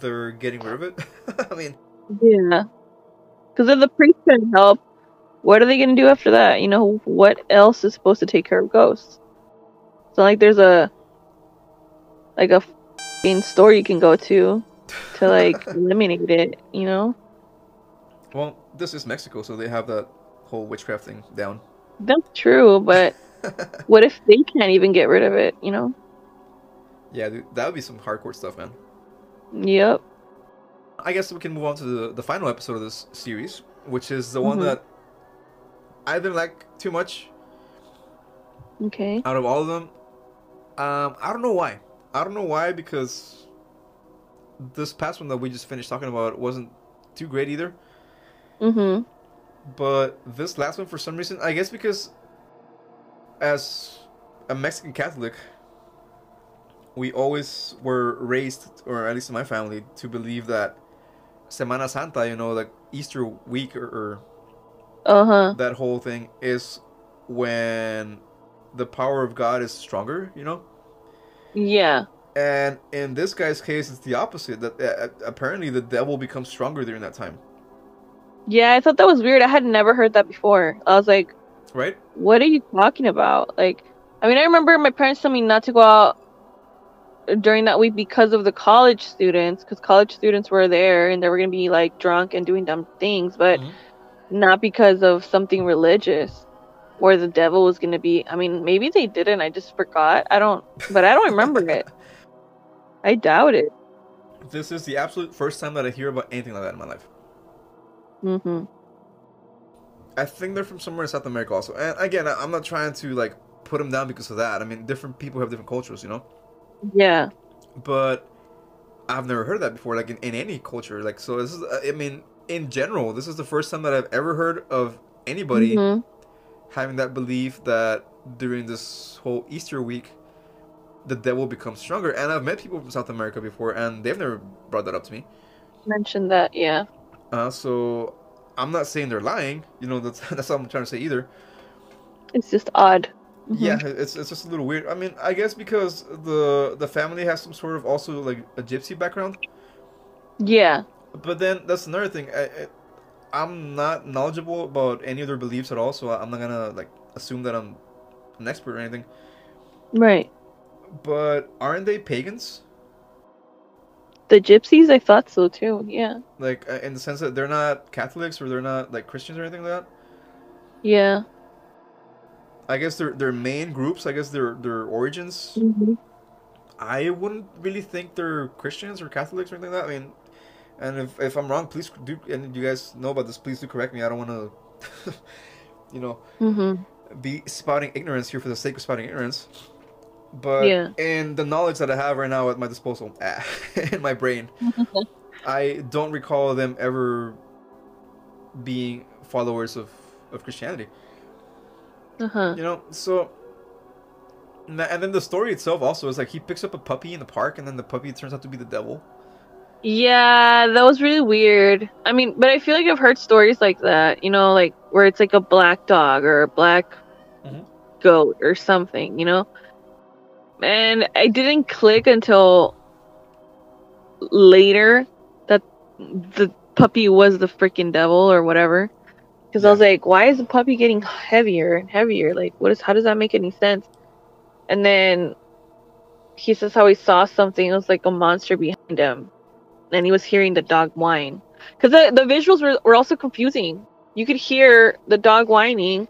they're getting rid of it. I mean,
Yeah. Because if the priest couldn't help, what are they going to do after that? You know, what else is supposed to take care of ghosts? So, like, there's a, like, a f***ing store you can go to to, like, eliminate it, you know?
well, this is Mexico, so they have that whole witchcraft thing down.
That's true, but what if they can't even get rid of it, you know?
yeah, dude, that would be some hardcore stuff, man.
Yep.
I guess we can move on to the, the final episode of this series, which is the one
Mhm.
that I didn't like too much
Okay.
out of all of them. Um, I don't know why. I don't know why because this past one that we just finished talking about wasn't too great either.
Mm-hmm.
But this last one, for some reason, I guess because as a Mexican Catholic, we always were raised, or at least in my family, to believe that Semana Santa, you know, like Easter week or, or
Uh-huh.
that whole thing, is when the power of God is stronger, you know?
Yeah.
And in this guy's case, it's the opposite. That uh, apparently the devil becomes stronger during that time,
Yeah, I thought that was weird. I had never heard that before. I was like,
right?
what are you talking about? Like, I mean, I remember my parents telling me not to go out during that week because of the college students, because college students were there and they were going to be like drunk and doing dumb things, but
Mhm.
Not because of something religious where the devil was going to be. I mean, maybe they didn't. I just forgot. I don't, but I don't remember it. I doubt it.
This is the absolute first time that I hear about anything like that in my life.
Mm-hmm.
I think they're from somewhere in South America also. And again, I'm not trying to like put them down because of that. I mean, different people have different cultures, you know.
Yeah.
But I've never heard of that before, like in, in any culture. Like, so this is, I mean, in general, this is the first time that I've ever heard of anybody
Mhm.
having that belief that during this whole Easter week, the devil becomes stronger. And I've met people from South America before, and they've never brought that up to me.
Mentioned that. Yeah.
Uh, so I'm not saying they're lying. You know, that's that's what I'm trying to say either.
It's just odd. Mhm.
Yeah, it's it's just a little weird. I mean, I guess because the the family has some sort of also like a gypsy background.
Yeah.
But then that's another thing. I, I, I'm not knowledgeable about any of their beliefs at all, so I'm not gonna like assume that I'm an expert or anything.
Right.
But aren't they pagans?
The gypsies, I thought so too. Yeah.
Like uh, in the sense that they're not Catholics or they're not like Christians or anything like that.
Yeah.
I guess their their main groups. I guess their their origins.
hmm
I wouldn't really think they're Christians or Catholics or anything like that. I mean, and if, if I'm wrong, please do. And you guys know about this, please do correct me. I don't want to, you know,
hmm
be spouting ignorance here for the sake of spouting ignorance. But
Yeah.
in the knowledge that I have right now at my disposal, in my brain, I don't recall them ever being followers of, of Christianity.
Uh-huh.
You know, so. And then the story itself also is like he picks up a puppy in the park, and then the puppy turns out to be the devil.
Yeah, that was really weird. I mean, but I feel like I've heard stories like that, you know, like where it's like a black dog or a black
Mhm.
goat or something, you know? And I didn't click until later that the puppy was the freaking devil or whatever. Because I was like, why is the puppy getting heavier and heavier? Like, what is, how does that make any sense? And then he says how he saw something, it was like a monster behind him and he was hearing the dog whine. Because the, the visuals were, were also confusing. You could hear the dog whining.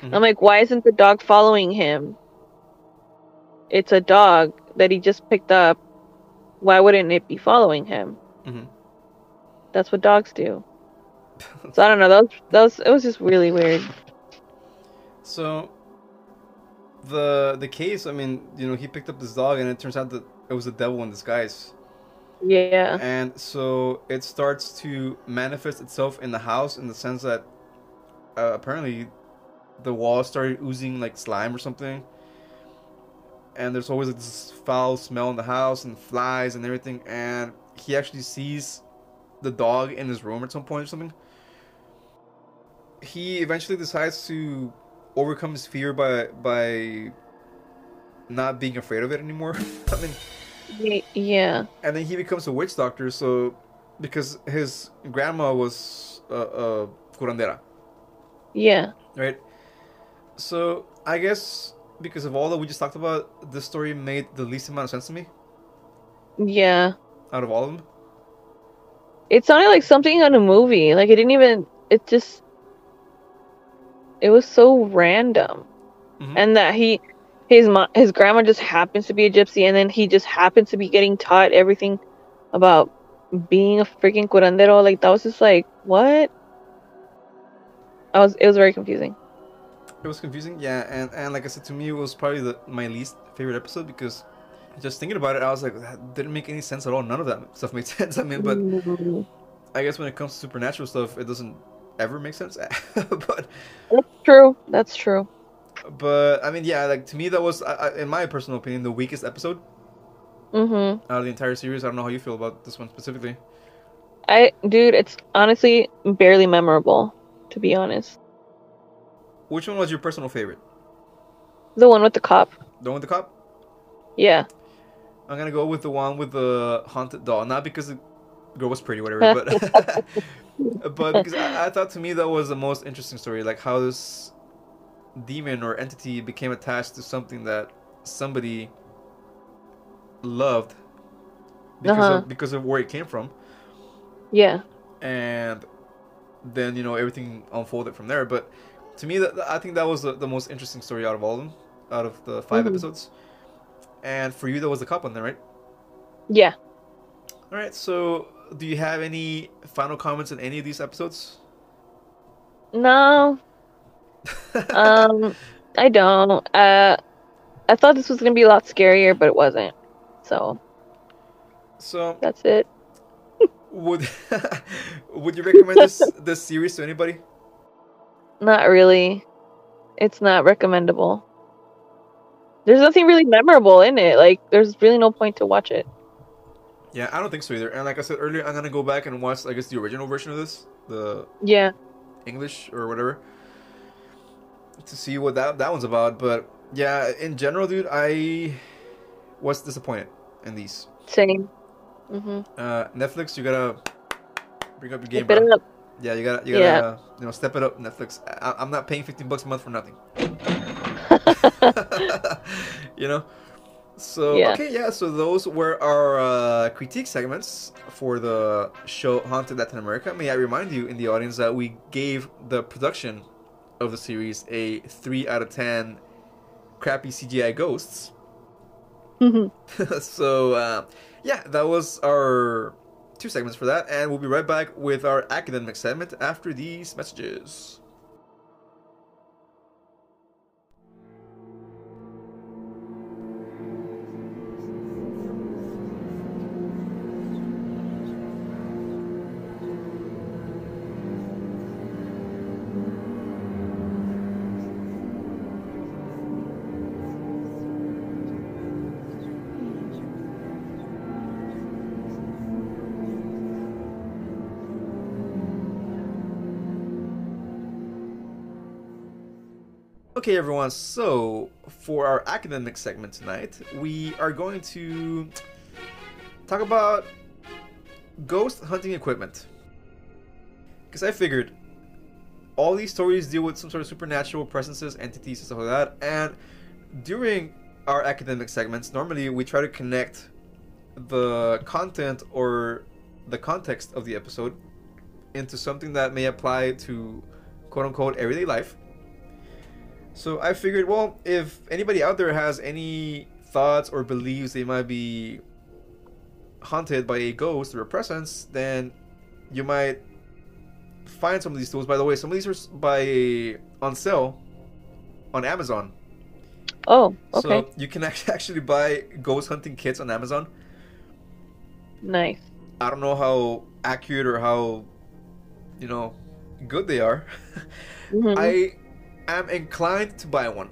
Mhm.
I'm like, why isn't the dog following him? It's a dog that he just picked up. Why wouldn't it be following him?
Mhm.
That's what dogs do. So I don't know. That was, that was it was just really weird.
So the the case, I mean, you know, he picked up this dog, and it turns out that it was the devil in disguise.
Yeah.
And so it starts to manifest itself in the house in the sense that uh, apparently the walls started oozing like slime or something. And there's always this foul smell in the house and flies and everything. And he actually sees the dog in his room at some point or something. He eventually decides to overcome his fear by by not being afraid of it anymore. I mean,
Yeah.
and then he becomes a witch doctor. So because his grandma was a, a curandera,
Yeah.
right? So I guess because of all that we just talked about, this story made the least amount of sense to me
Yeah.
out of all of them.
It sounded like something on a movie. Like it didn't even. It just. It was so random,
Mhm.
and that he, his mo- his grandma just happens to be a gypsy, and then he just happens to be getting taught everything about being a freaking curandero. Like that was just like what? I was. It was very confusing.
It was confusing, yeah, and and like I said, to me, it was probably the my least favorite episode because just thinking about it, I was like, that didn't make any sense at all. None of that stuff made sense. I mean, but
Mm,
I guess when it comes to supernatural stuff, it doesn't ever make sense. but
that's true. That's true.
But I mean, yeah, like to me, that was, I, in my personal opinion, the weakest episode
Mm-hmm.
out of the entire series. I don't know how you feel about this one specifically.
I, dude, it's honestly barely memorable, to be honest.
which one was your personal favorite?
The one with the cop.
The one with the cop?
Yeah.
I'm gonna go with the one with the haunted doll. Not because the girl was pretty, whatever, but but because I, I thought to me that was the most interesting story, like how this demon or entity became attached to something that somebody loved because
Uh-huh.
of because of where it came from,
Yeah.
and then you know everything unfolded from there. But to me, that I think that was the, the most interesting story out of all of them, out of the 5
Mhm.
episodes. And for you, that was the cop one, then, right?
Yeah.
All right. So, do you have any final comments on any of these episodes?
No. Um, I don't. Uh, I thought this was gonna be a lot scarier, but it wasn't. So
so,
that's it.
would would you recommend this this series to anybody?
Not really. It's not recommendable. There's nothing really memorable in it. Like, there's really no point to watch it.
Yeah, I don't think so either. And like I said earlier, I'm gonna go back and watch, I guess, the original version of this, the
Yeah.
English or whatever, to see what that that one's about. But yeah, in general, dude, I was disappointed in these.
Same. Mm-hmm.
Uh, Netflix, you gotta bring up your game, bro.
up.
Yeah, you gotta, you gotta,
Yeah.
uh, you know, step it up, Netflix. I, I'm not paying 15 bucks a month for nothing. you know. So
Yeah.
okay, yeah. So those were our uh, critique segments for the show Haunted Latin America. May I remind you in the audience that we gave the production of the series a three out of ten crappy CGI ghosts. so uh, yeah, that was our two segments for that, and we'll be right back with our academic segment after these messages. Okay, everyone. So, for our academic segment tonight, we are going to talk about ghost hunting equipment. Because I figured all these stories deal with some sort of supernatural presences, entities, and stuff like that. And during our academic segments, normally we try to connect the content or the context of the episode into something that may apply to quote unquote everyday life. So I figured, well, if anybody out there has any thoughts or believes they might be haunted by a ghost or a presence, then you might find some of these tools. By the way, some of these are by on sale on Amazon.
Oh, okay.
So you can actually buy ghost hunting kits on Amazon.
Nice.
I don't know how accurate or how, you know, good they are.
Mhm.
I am inclined to buy one.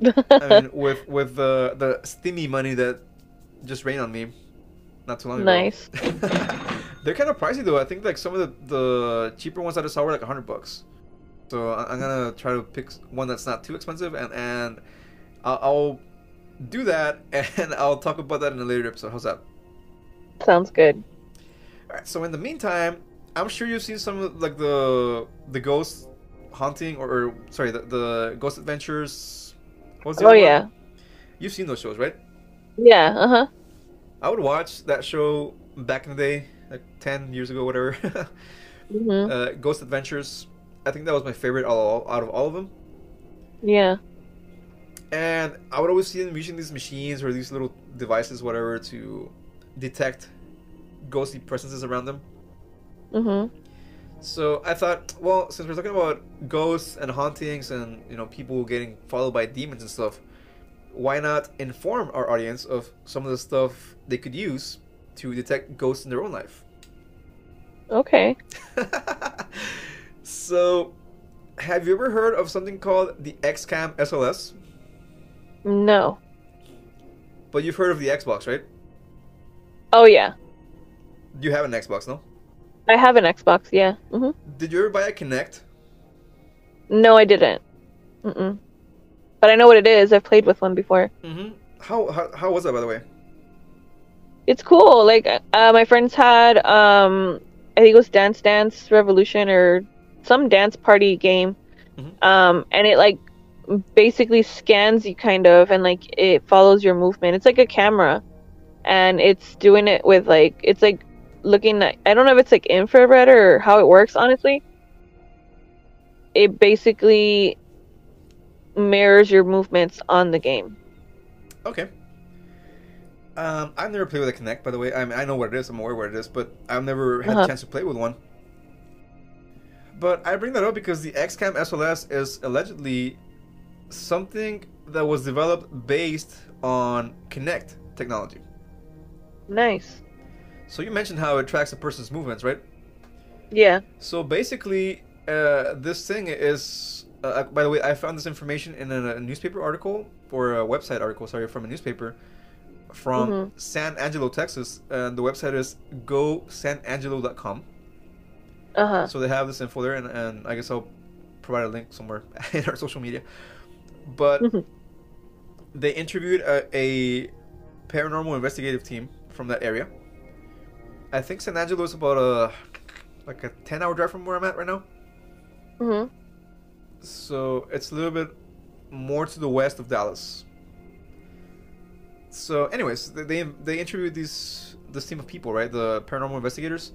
I mean, with with the the steamy money that just rained on me not too long ago.
Nice.
They're kind of pricey though. I think like some of the the cheaper ones that I saw were like a hundred bucks. So I'm gonna try to pick one that's not too expensive, and and I'll, I'll do that, and I'll talk about that in a later episode. How's that?
Sounds good.
All right. So in the meantime, I'm sure you've seen some of like the the ghost haunting or, or sorry the, the ghost adventures. What's the
Oh
one?
yeah.
You've seen those shows, right?
Yeah. Uh huh.
I would watch that show back in the day, like ten years ago, whatever.
hmm
uh, Ghost Adventures. I think that was my favorite all, out of all of them.
Yeah.
And I would always see them using these machines or these little devices, whatever, to detect ghostly presences around them.
hmm
So I thought, well, since we're talking about ghosts and hauntings and you know people getting followed by demons and stuff, why not inform our audience of some of the stuff they could use to detect ghosts in their own life?
Okay.
so, have you ever heard of something called the XCAM SLS?
No.
But you've heard of the Xbox, right?
Oh yeah.
You have an Xbox, no?
I have an Xbox. Yeah. hmm
Did you ever buy a Kinect?
No, I didn't. Mm-mm. But I know what it is. I've played with one before.
Mm-hmm. How, how how was that, by the way?
It's cool. Like uh, my friends had, um, I think it was Dance Dance Revolution or some dance party game,
Mhm.
um, and it like basically scans you kind of, and like it follows your movement. It's like a camera, and it's doing it with like it's like looking at. I don't know if it's like infrared or how it works. Honestly, it basically mirrors your movements on the game.
Okay. Um, I've never played with a Kinect, by the way. I mean, I know what it is. I'm aware what it is, but I've never had a
Uh-huh.
chance to play with one. But I bring that up because the XCAM SLS is allegedly something that was developed based on Kinect technology.
Nice.
So you mentioned how it tracks a person's movements, right?
Yeah.
So basically, uh, this thing is. Uh, by the way, I found this information in a, a newspaper article or a website article. Sorry, from a newspaper from
Mhm.
San Angelo, Texas, and the website is gosanangelo.com.
Uh huh.
So they have this info there, and, and I guess I'll provide a link somewhere in our social media. But
Mhm.
they interviewed a, a paranormal investigative team from that area. I think San Angelo is about a like a ten hour drive from where I'm at right now.
hmm
So it's a little bit more to the west of Dallas. So, anyways, they they, they interviewed these this team of people, right? The paranormal investigators,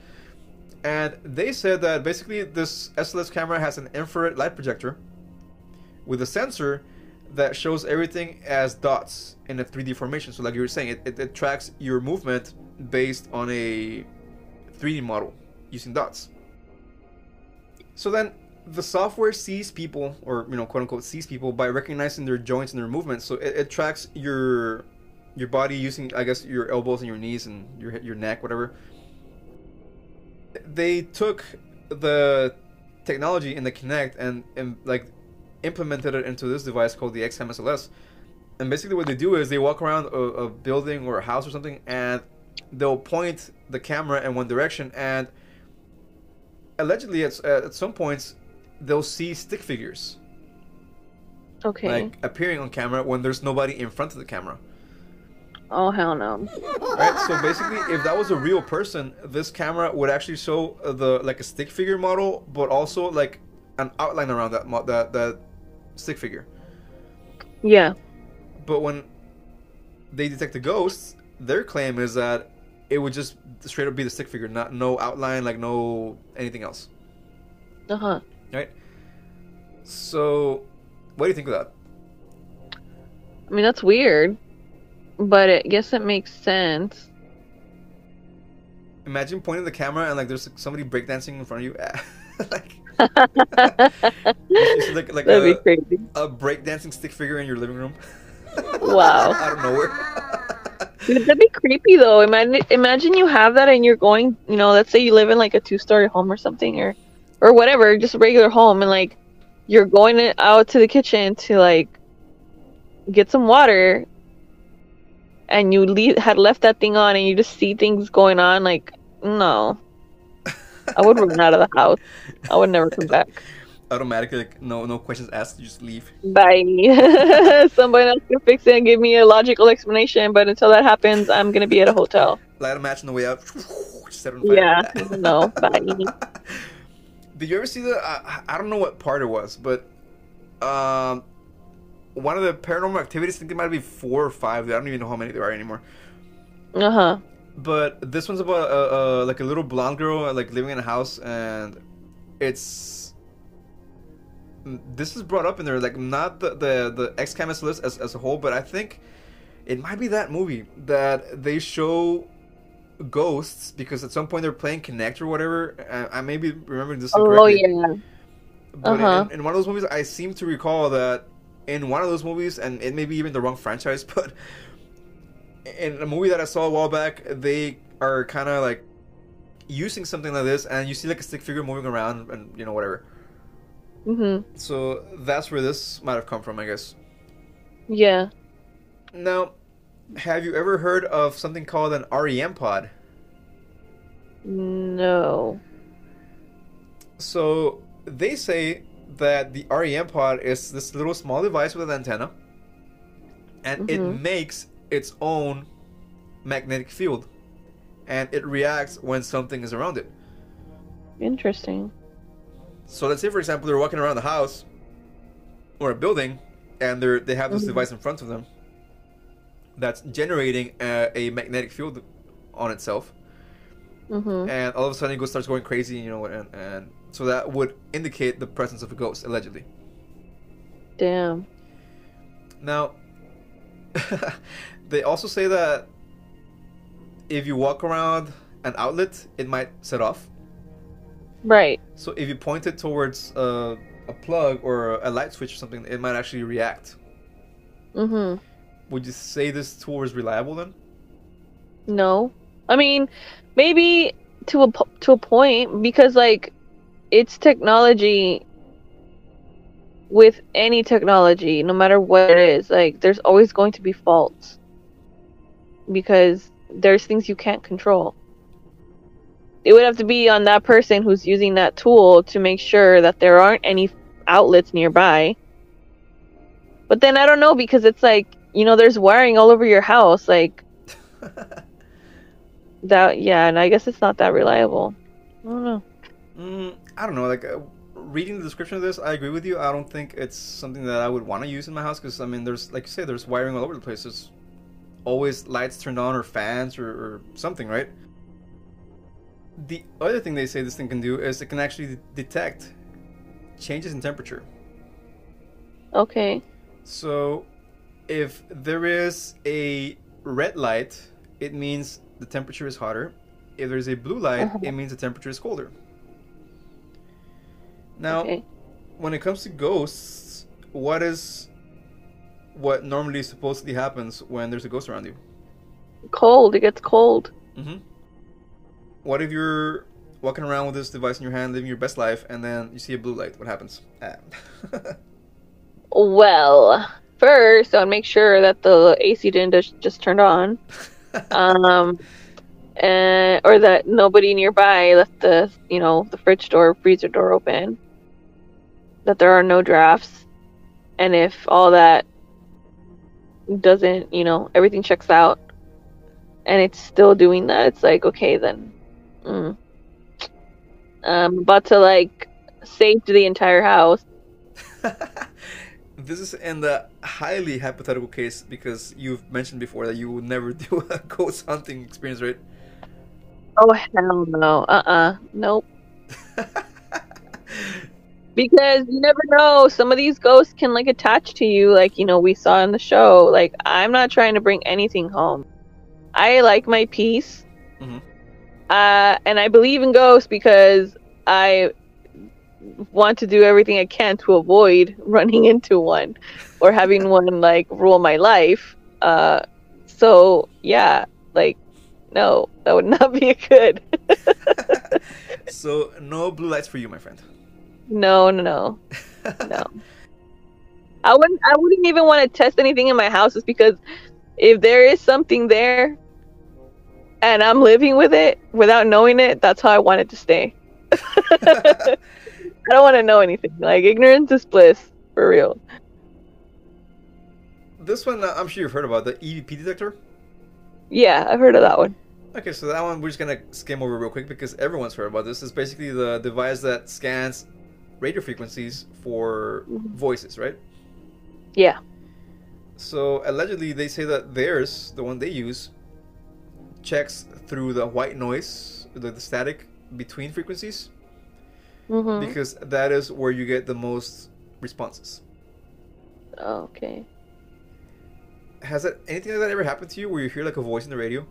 and they said that basically this SLS camera has an infrared light projector with a sensor that shows everything as dots in a 3D formation. So, like you were saying, it, it, it tracks your movement based on a 3D model using dots. So then the software sees people, or you know, quote unquote, sees people by recognizing their joints and their movements. So it, it tracks your your body using, I guess, your elbows and your knees and your your neck, whatever. They took the technology in the Kinect and, and like implemented it into this device called the XCAM SLS. And basically, what they do is they walk around a, a building or a house or something, and they'll point the camera in one direction, and allegedly, at, at some points, they'll see stick figures
Okay.
like appearing on camera when there's nobody in front of the camera.
oh hell no.
Right. So basically, if that was a real person, this camera would actually show the like a stick figure model, but also like an outline around that mo- that that stick figure.
Yeah.
But when they detect the ghosts, their claim is that it would just straight up be the stick figure, not no outline, like no anything else.
Uh huh.
Right. So, what do you think of that?
I mean that's weird, but I guess it makes sense.
Imagine pointing the camera and like there's somebody breakdancing in front of you. like like like
That'd be crazy.
a breakdancing stick figure in your living room.
Wow.
Out of nowhere.
That'd be creepy though. Imagine imagine you have that and you're going, you know, let's say you live in like a two story home or something or or whatever, just a regular home and like you're going out to the kitchen to like get some water and you leave, had left that thing on and you just see things going on like no. I would run out of the house. I would never come back.
Automatically, like no no questions asked, you just leave.
Bye. Somebody else can fix it and give me a logical explanation, but until that happens, I'm gonna be at a hotel.
Light a match on the way out. Set it on fire.
Yeah. No. Bye.
Did you ever see the? Uh, I don't know what part it was, but um, one of the paranormal activities. I think it might be four or five. I don't even know how many there are anymore.
Uh huh.
But this one's about uh, uh, like a little blonde girl like living in a house, and it's this is brought up in there like not the the the XCAM SLS as as a whole, but I think it might be that movie that they show ghosts because at some point they're playing Kinect or whatever. I, I may be remembering this
Oh
incorrectly.
yeah.
But
Uh-huh.
in, in one of those movies, I seem to recall that in one of those movies, and it may be even the wrong franchise, but in a movie that I saw a while back, they are kind of like using something like this, and you see like a stick figure moving around, and you know whatever.
Mhm.
So that's where this might have come from, I guess.
Yeah.
Now, have you ever heard of something called an REM pod?
No.
So they say that the REM pod is this little small device with an antenna, and it
Mhm.
makes its own magnetic field, and it reacts when something is around it.
Interesting.
So let's say, for example, they're walking around the house or a building, and they're they have this
Mhm.
device in front of them that's generating a, a magnetic field on itself,
Mm-hmm.
and all of a sudden it goes starts going crazy, you know, and, and so that would indicate the presence of a ghost, allegedly.
Damn.
Now, they also say that if you walk around an outlet, it might set off.
Right.
So if you point it towards uh, a plug or a light switch or something, it might actually react.
Mm-hmm.
Would you say this tool is reliable then?
No. I mean, maybe to a to a point because like it's technology with any technology, no matter what it is, like there's always going to be faults because there's things you can't control. It would have to be on that person who's using that tool to make sure that there aren't any outlets nearby. But then I don't know because it's like, you know, there's wiring all over your house like that yeah, and I guess it's not that reliable. I don't know.
mm, I don't know. Like uh, reading the description of this, I agree with you. I don't think it's something that I would want to use in my house because I mean, there's like you say, there's wiring all over the place. There's always lights turned on or fans or, or something, right? The other thing they say this thing can do is it can actually detect changes in temperature.
Okay.
So, if there is a red light, it means the temperature is hotter. If there's a blue light,
Uh-huh.
it means the temperature is colder. Now,
Okay.
when it comes to ghosts, what is what normally supposedly happens when there's a ghost around you?
Cold. It gets cold.
hmm What if you're walking around with this device in your hand, living your best life, and then you see a blue light? What happens? Ah.
Well, first I would make sure that the AC didn't just, just turned on. Um and or that nobody nearby left the you know, the fridge door, freezer door open. That there are no drafts. And if all that doesn't, you know, everything checks out and it's still doing that, it's like, okay, then mm. I'm about to like save the entire house.
this is in the highly hypothetical case because you've mentioned before that you would never do a ghost hunting experience, right?
Oh hell no. Uh uh Nope. Because you never know. Some of these ghosts can like attach to you, like, you know, we saw in the show. Like, I'm not trying to bring anything home. I like my peace.
Mhm.
Uh, and I believe in ghosts because I want to do everything I can to avoid running into one or having one like rule my life. Uh, so yeah, like, no, that would not be good.
so no blue lights for you, my friend.
No, no, no. No. I wouldn't I wouldn't even want to test anything in my house just because if there is something there and I'm living with it without knowing it, that's how I want it to stay. I don't want to know anything. Like ignorance is bliss for real.
this one, uh, I'm sure you've heard about the EVP detector.
Yeah, I've heard of that one.
Okay, so that one we're just gonna skim over real quick because everyone's heard about this. It's basically the device that scans radio frequencies for
Mhm.
voices, right?
Yeah.
So allegedly, they say that theirs, the one they use, checks through the white noise, the, the static between frequencies,
Mhm.
because that is where you get the most responses.
Oh, okay.
Has that anything like that ever happened to you, where you hear like a voice in the radio?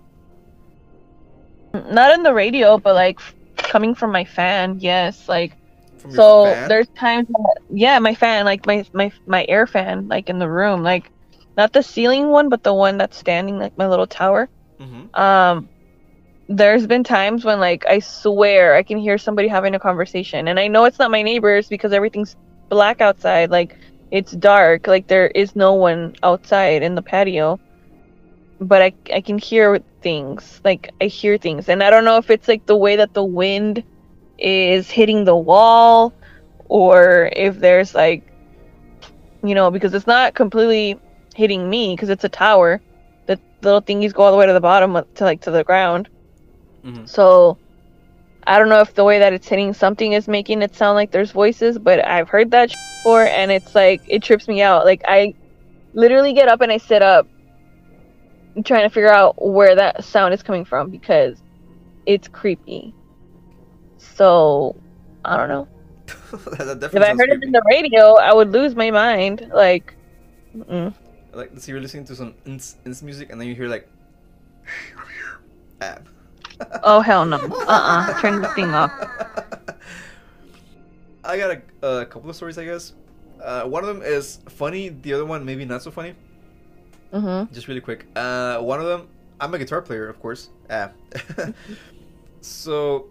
Not in the radio, but like coming from my fan. Yes, like so
fan?
there's times that, yeah my fan like my my my air fan like in the room like not the ceiling one but the one that's standing like my little tower
Mhm.
um there's been times when like i swear i can hear somebody having a conversation and i know it's not my neighbors because everything's black outside like it's dark like there is no one outside in the patio but i i can hear things like i hear things and i don't know if it's like the way that the wind is hitting the wall or if there's like, you know, because it's not completely hitting me because it's a tower. Little thingies go all the way to the bottom to like to the ground.
Mhm.
So I don't know if the way that it's hitting something is making it sound like there's voices, but I've heard that sh- before and it's like it trips me out. Like I literally get up and I sit up trying to figure out where that sound is coming from because it's creepy. So I don't know. If I heard it in the radio, I would lose my mind. Like, mm-mm.
Like, let's say you're listening to some ins, ins music and then you hear like, "Hey, I'm here." Ah.
oh hell no. Uh-uh. Turn the thing off.
I got a, a couple of stories, I guess. Uh, one of them is funny. The other one maybe not so funny.
Mm-hmm.
Just really quick. Uh, one of them, I'm a guitar player, of course. Ah. so,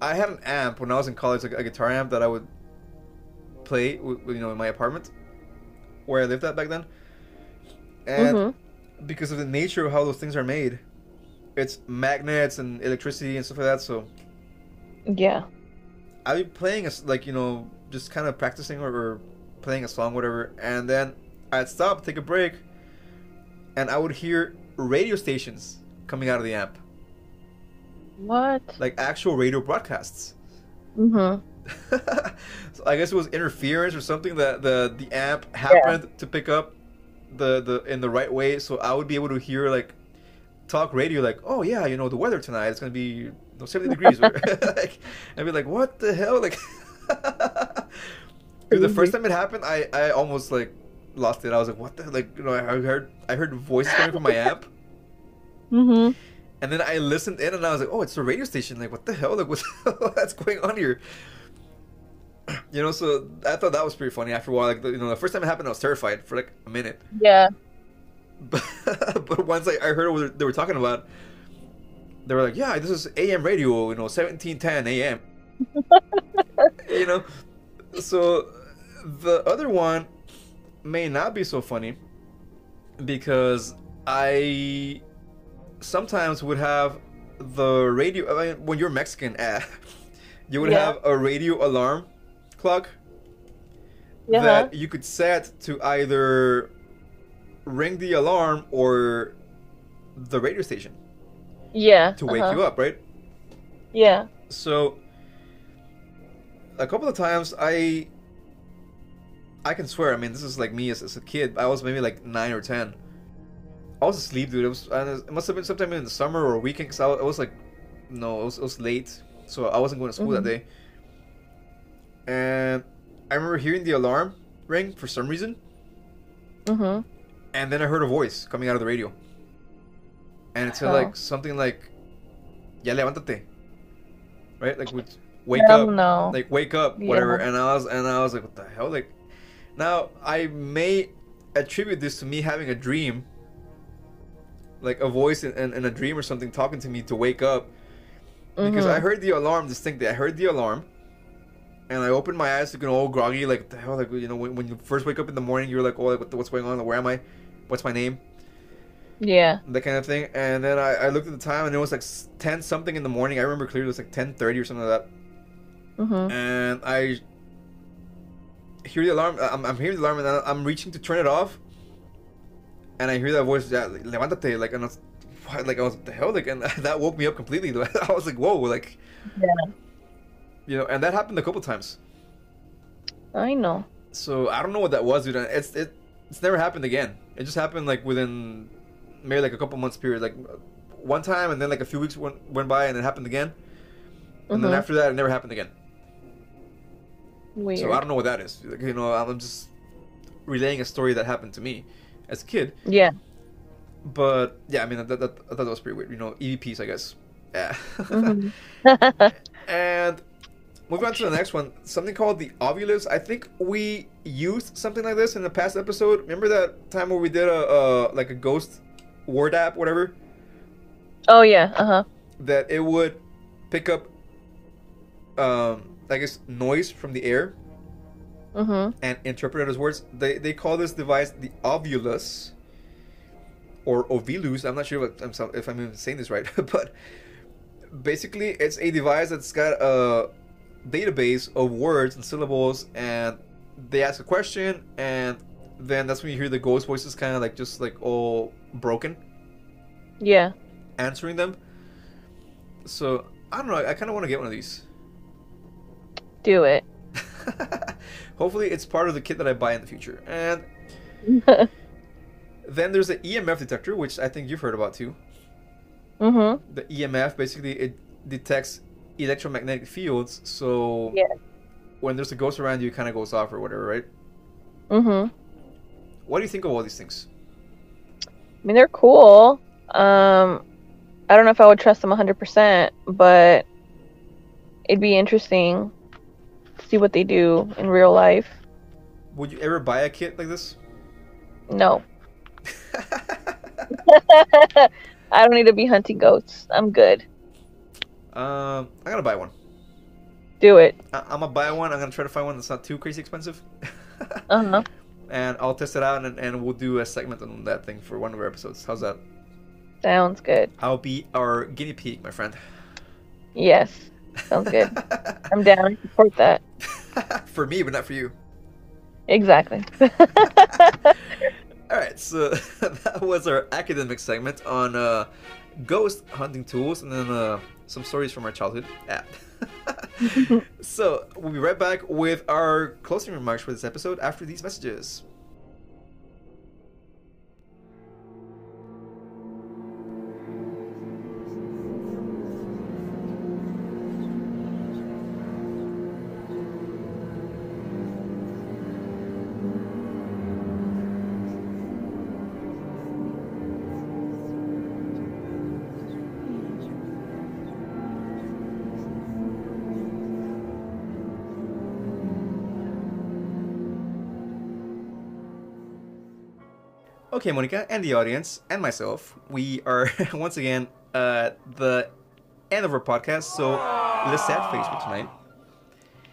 I had an amp when I was in college, like a guitar amp that I would play, you know, in my apartment where I lived at back then. And
Mm-hmm.
because of the nature of how those things are made, it's magnets and electricity and stuff like that. So,
Yeah.
I'd be playing like you know just kind of practicing or, or playing a song whatever and then I'd stop take a break and I would hear radio stations coming out of the amp
What?
like actual radio broadcasts
Mm-hmm.
so I guess it was interference or something that the the amp happened to pick up the the in the right way so I would be able to hear like talk radio like oh yeah you know the weather tonight is gonna be you know, 70 degrees or, like I'd be like what the hell like dude the first time it happened I I almost like lost it I was like what the like you know I heard I heard voices coming from my app.
Mm-hmm.
and then I listened in and I was like, oh, it's a radio station. Like, what the hell? Like, what's, what's going on here? You know, so I thought that was pretty funny after a while. Like, you know, the first time it happened, I was terrified for like a minute.
Yeah.
But, but once I, I heard what they were talking about, they were like, yeah, this is AM radio, you know, 1710 AM. you know, so the other one may not be so funny because I sometimes would have the radio. I mean, when you're Mexican, eh, you would
Yeah.
have a radio alarm clock
Yeah.
that you could set to either ring the alarm or the radio station
Yeah.
to wake
uh-huh.
you up, right?
Yeah.
So a couple of times I I can swear, I mean this is like me as, as a kid. I was maybe like nine or ten. I was asleep, dude. It was and it must have been sometime in the summer or weekend because I, was- I was like no, it was, it was late, so I wasn't going to school that
Mhm.
day. And I remember hearing the alarm ring for some reason,
Mm-hmm.
and then I heard a voice coming out of the radio, and it said
Oh.
like something like "Ya levántate," right? Like wake
Hell
up,
no.
like wake up, whatever.
Yeah.
And I was and I was like, what the hell? Like, now I may attribute this to me having a dream, like a voice in, in, in a dream or something talking to me to wake up, because
Mhm.
I heard the alarm distinctly. I heard the alarm, and I opened my eyes looking all groggy, like the hell, like you know, when, when you first wake up in the morning, you're like, oh, like, what what's going on? Like, where am I? What's my name?
Yeah.
that kind of thing. And then I, I looked at the time, and it was like ten something in the morning. I remember clearly it was like ten thirty or something like that.
Mm-hmm.
And I hear the alarm. I'm, I'm hearing the alarm, and I'm reaching to turn it off. And I hear that voice, yeah, like, levántate, like, and I was, like I was, the hell, like, and that woke me up completely. I was like, whoa, like,
Yeah.
You know, and that happened a couple times.
I know.
So I don't know what that was, dude. It's it, it's never happened again. It just happened like within maybe like a couple months period, like one time, and then like a few weeks went went by, and it happened again. And then
Mhm.
after that, it never happened again.
Weird.
So I don't know what that is. Like, you know, I'm just relaying a story that happened to me as a kid.
Yeah.
But yeah, I mean, that, that, I thought that was pretty weird. You know, EVPs, I guess. Yeah.
Mhm.
and moving on to the next one, something called the Ovulus. I think we used something like this in the past episode. Remember that time where we did a uh, like a ghost word app, whatever,
oh yeah. Uh huh.
that it would pick up, um, I guess noise from the air
Mm-hmm.
and interpret it as words. They they call this device the Ovulus or Ovilus. I'm not sure what, I'm, if I'm even saying this right, but basically it's a device that's got a database of words and syllables, and they ask a question, and then that's when you hear the ghost voices, kind of like just like all broken,
Yeah.
answering them. So I don't know. I kind of want to get one of these.
Do it.
Hopefully, it's part of the kit that I buy in the future. And then there's the EMF detector, which I think you've heard about too.
mhm.
The EMF basically it detects electromagnetic fields, so
Yeah.
when there's a ghost around you, it kind of goes off or whatever, right?
Mhm.
What do you think of all these things?
I mean, they're cool. Um, I don't know if I would trust them 100%, but it'd be interesting to see what they do in real life.
Would you ever buy a kit like this?
No. I don't need to be hunting ghosts. I'm good.
Um, I'm gonna buy one.
Do it.
I- I'm gonna buy one. I'm gonna try to find one that's not too crazy expensive.
Uh huh.
and I'll test it out, and, and we'll do a segment on that thing for one of our episodes. How's that?
Sounds good.
I'll be our guinea pig, my friend.
Yes. Sounds good. I'm down. I support that.
for me, but not for you.
Exactly.
All right, so that was our academic segment on uh, ghost hunting tools, and then uh, some stories from our childhood. Yeah. so we'll be right back with our closing remarks for this episode after these messages. Okay, Monica, and the audience, and myself, we are once again at the end of our podcast. So, the sad face for tonight.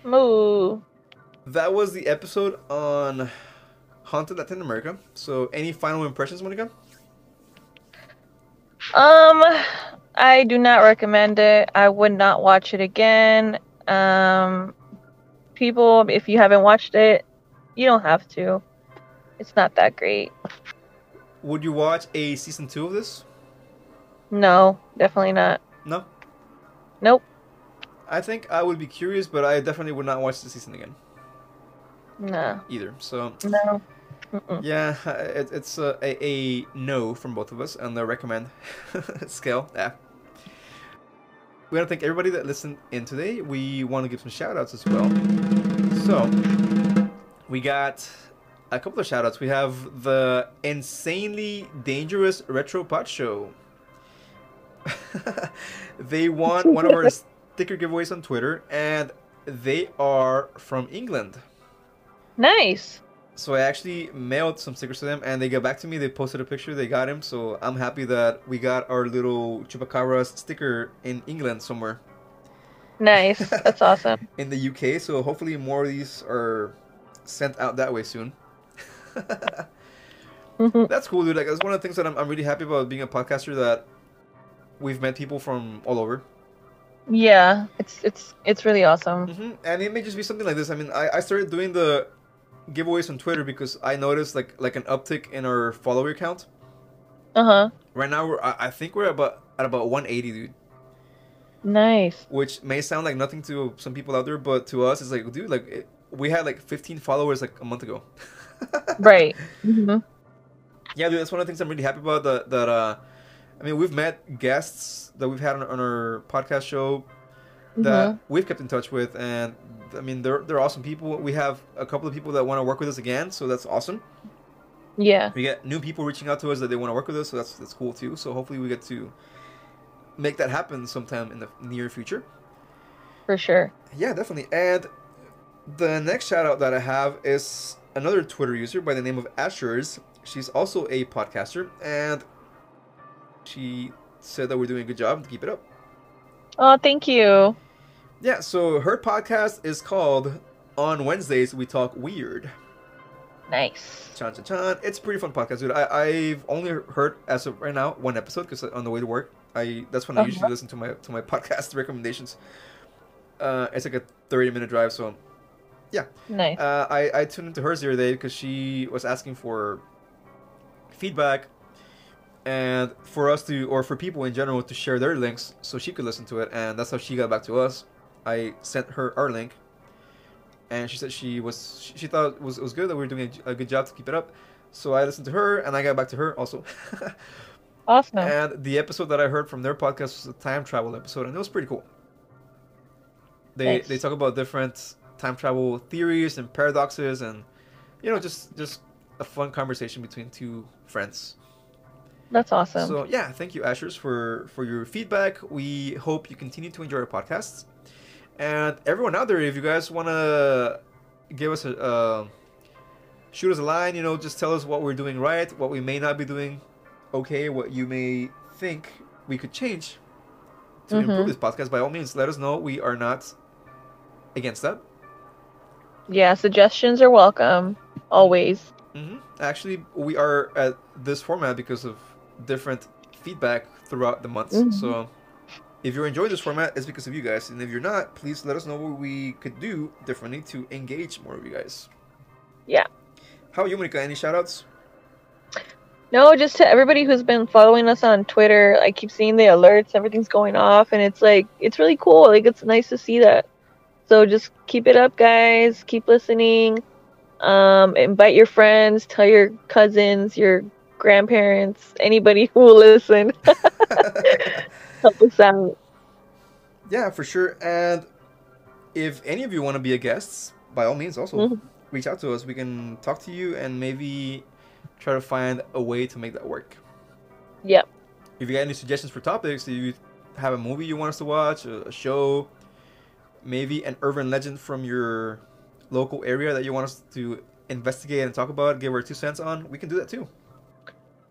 Moo.
That was the episode on Haunted Latin America. So, any final impressions, Monica?
Um, I do not recommend it. I would not watch it again. Um, people, if you haven't watched it, you don't have to. It's not that great.
Would you watch a season two of this?
No, definitely not.
No.
Nope.
I think I would be curious, but I definitely would not watch the season again
No.
either. So,
No. Mm-mm.
yeah, it, it's a, a, a no from both of us on the recommend scale. Yeah. We want to thank everybody that listened in today. We want to give some shout outs as well. So, we got a couple of shout outs. We have the Insanely Dangerous Retro Pod Show. they won one of our sticker giveaways on Twitter, and they are from England.
Nice.
So I actually mailed some stickers to them, and they got back to me. They posted a picture. They got him. So I'm happy that we got our little chupacabra sticker in England somewhere
Nice. That's awesome.
in the UK. So hopefully more of these are sent out that way soon. That's cool, dude. Like that's one of the things that I'm, I'm really happy about being a podcaster. That we've met people from all over.
yeah, it's it's it's really awesome.
hmm And it may just be something like this. I mean, I, I started doing the giveaways on Twitter because I noticed like like an uptick in our follower count.
Uh huh.
Right now, we're I, I think we're about at about 180, dude.
Nice.
Which may sound like nothing to some people out there, but to us, it's like, dude, like it, we had like 15 followers like a month ago.
Right. hmm
Yeah, dude, that's one of the things I'm really happy about. That that uh, I mean, we've met guests that we've had on, on our podcast show that we've kept in touch with, and I mean, they're they're awesome people. We have a couple of people that want to work with us again, so that's awesome.
Yeah.
We get new people reaching out to us that they want to work with us, so that's that's cool too. So hopefully, we get to make that happen sometime in the near future.
For sure.
Yeah, definitely. And the next shout out that I have is another Twitter user by the name of Ashers. She's also a podcaster, and she said that we're doing a good job. And keep it up.
Oh, thank you.
Yeah, so her podcast is called On Wednesdays We Talk Weird.
Nice.
Chan chan chan. It's a pretty fun podcast, dude. I, I've only heard as of right now one episode because on the way to work, I that's when I
Uh-huh.
usually listen to my to my podcast recommendations. Uh, it's like a 30 minute drive, so
Nice.
uh, I, I tuned into hers the other day because she was asking for feedback and for us to, or for people in general, to share their links so she could listen to it. And that's how she got back to us. I sent her our link, and she said she was she, she thought it was it was good that we were doing a, a good job to keep it up. So I listened to her, and I got back to her also.
awesome.
and the episode that I heard from their podcast was a time travel episode, and it was pretty cool. They
Nice.
they talk about different time travel theories and paradoxes, and you know, just just a fun conversation between two friends.
That's awesome.
So yeah, thank you, Ashers, for for your feedback. We hope you continue to enjoy our podcasts, and everyone out there, if you guys want to give us a uh, shoot us a line, you know, just tell us what we're doing right, what we may not be doing okay, what you may think we could change to improve
Mhm.
this podcast. By all means, let us know. We are not against that.
Yeah, suggestions are welcome. Always.
hmm Actually, we are at this format because of different feedback throughout the months.
Mhm.
So, if you're enjoying this format, it's because of you guys. And if you're not, please let us know what we could do differently to engage more of you guys.
Yeah.
How are you, Monica? Any shoutouts?
No, just to everybody who's been following us on Twitter. I keep seeing the alerts, everything's going off, and it's like it's really cool. Like it's nice to see that. So just keep it up, guys. Keep listening. Um, invite your friends, tell your cousins, your grandparents, anybody who will listen. Help us out.
yeah, for sure. And if any of you want to be a guest, by all means, also
Mhm.
reach out to us. We can talk to you and maybe try to find a way to make that work.
Yep.
if you got any suggestions for topics, if you have a movie you want us to watch, a show, maybe an urban legend from your local area that you want us to investigate and talk about, give our two cents on, we can do that too.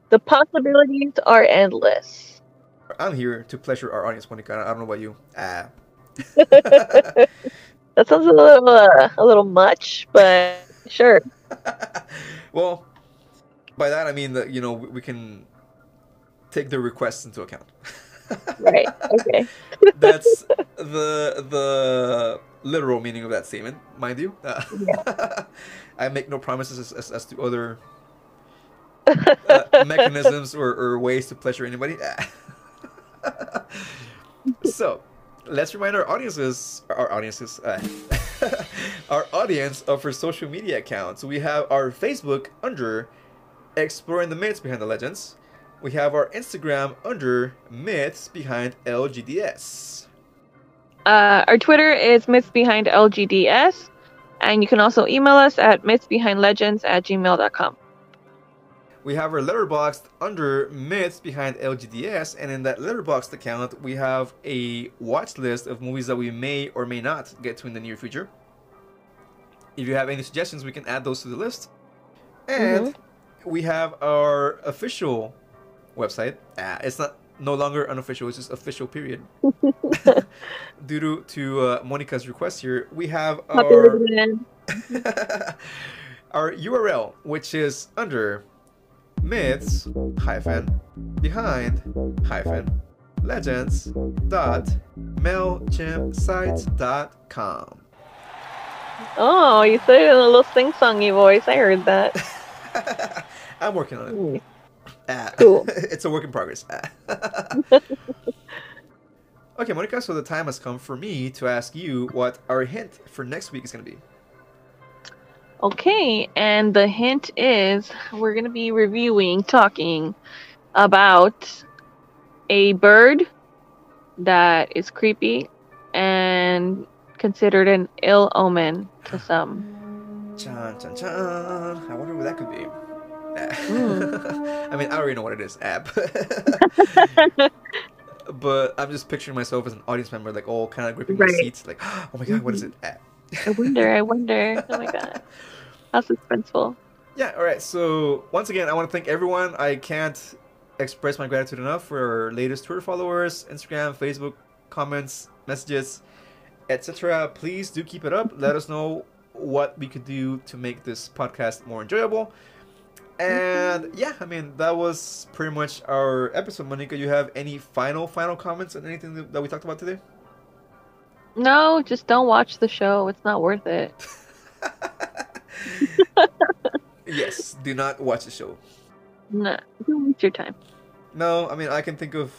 The possibilities are endless.
I'm here to pleasure our audience, Monica. I don't know about you. Ah.
That sounds a little uh, a little much, but sure.
well, by that I mean that you know we, we can take the requests into account.
Right. Okay.
That's the the literal meaning of that statement, mind you. I make no promises as, as, as to other uh, mechanisms or, or ways to pleasure anybody. so, let's remind our audiences, our audiences, uh, our audience of our social media accounts. We have our Facebook under Exploring the Myths Behind the Legends. We have our Instagram under Myths Behind LGDS.
Uh, our Twitter is Myths Behind LGDS, and you can also email us at mythsbehindlegends at gmail.com.
We have our Letterboxd under Myths Behind LGDS, and in that Letterboxd account, we have a watch list of movies that we may or may not get to in the near future. If you have any suggestions, we can add those to the list. And we have our official website. Ah, it's not no longer unofficial; it's just official. Period. Due to, to uh, Monica's request here, we have our our URL, which is under myths hyphen behind hyphen legends dot mailchimp dot com.
Oh, you said it in a little sing-songy voice. I heard that.
I'm working on it.
Cool.
it's a work in progress. Okay, Monica. So the time has come for me to ask you what our hint for next week is going to be.
Okay, and the hint is we're going to be reviewing, talking about a bird that is creepy and considered an ill omen to some.
Chan chan chan. I wonder what that could be. I mean, I already know what it is. App. but I'm just picturing myself as an audience member, like all kind of gripping my
Right. Mm-hmm.
seats, like, oh my god, what is it? Ah.
I wonder, I wonder. Oh my god. How suspenseful.
Yeah, all right. So once again, I want to thank everyone. I can't express my gratitude enough for our latest Twitter followers, Instagram, Facebook comments, messages, etc. Please do keep it up. Let us know what we could do to make this podcast more enjoyable. And yeah, I mean that was pretty much our episode. Monica, you have any final final comments on anything that that we talked about today?
No, just don't watch the show. It's not worth it.
yes, do not watch the show.
No, don't waste your time.
No, I mean I can think of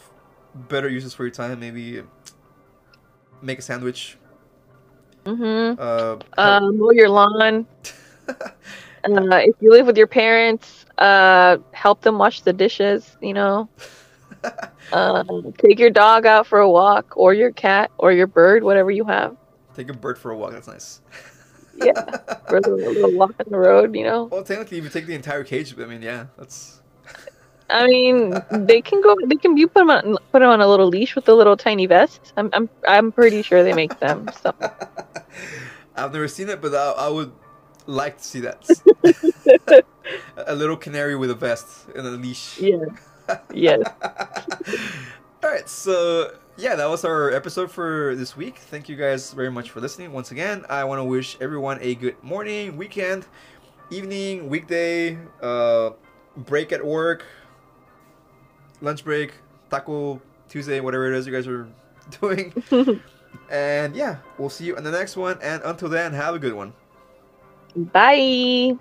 better uses for your time. Maybe make a sandwich.
Mm-hmm.
Uh,
Uh, mow your lawn. uh, if you live with your parents, uh, help them wash the dishes. You know, uh, take your dog out for a walk, or your cat, or your bird, whatever you have.
take a bird for a walk. That's nice.
Yeah, for a little, little walk on the road. You know,
Well, technically, if you take the entire cage, I mean, yeah, that's.
I mean, they can go. They can you put them on put them on a little leash with a little tiny vest. I'm I'm I'm pretty sure they make them. So
I've never seen it, but I, I would like to see that. a little canary with a vest and a leash.
yeah, yes.
All right, so yeah, that was our episode for this week. Thank you guys very much for listening. Once again, I want to wish everyone a good morning, weekend, evening, weekday, uh, break at work, lunch break, taco Tuesday, whatever it is you guys are doing. and yeah, we'll see you in the next one. And until then, have a good one.
Bye.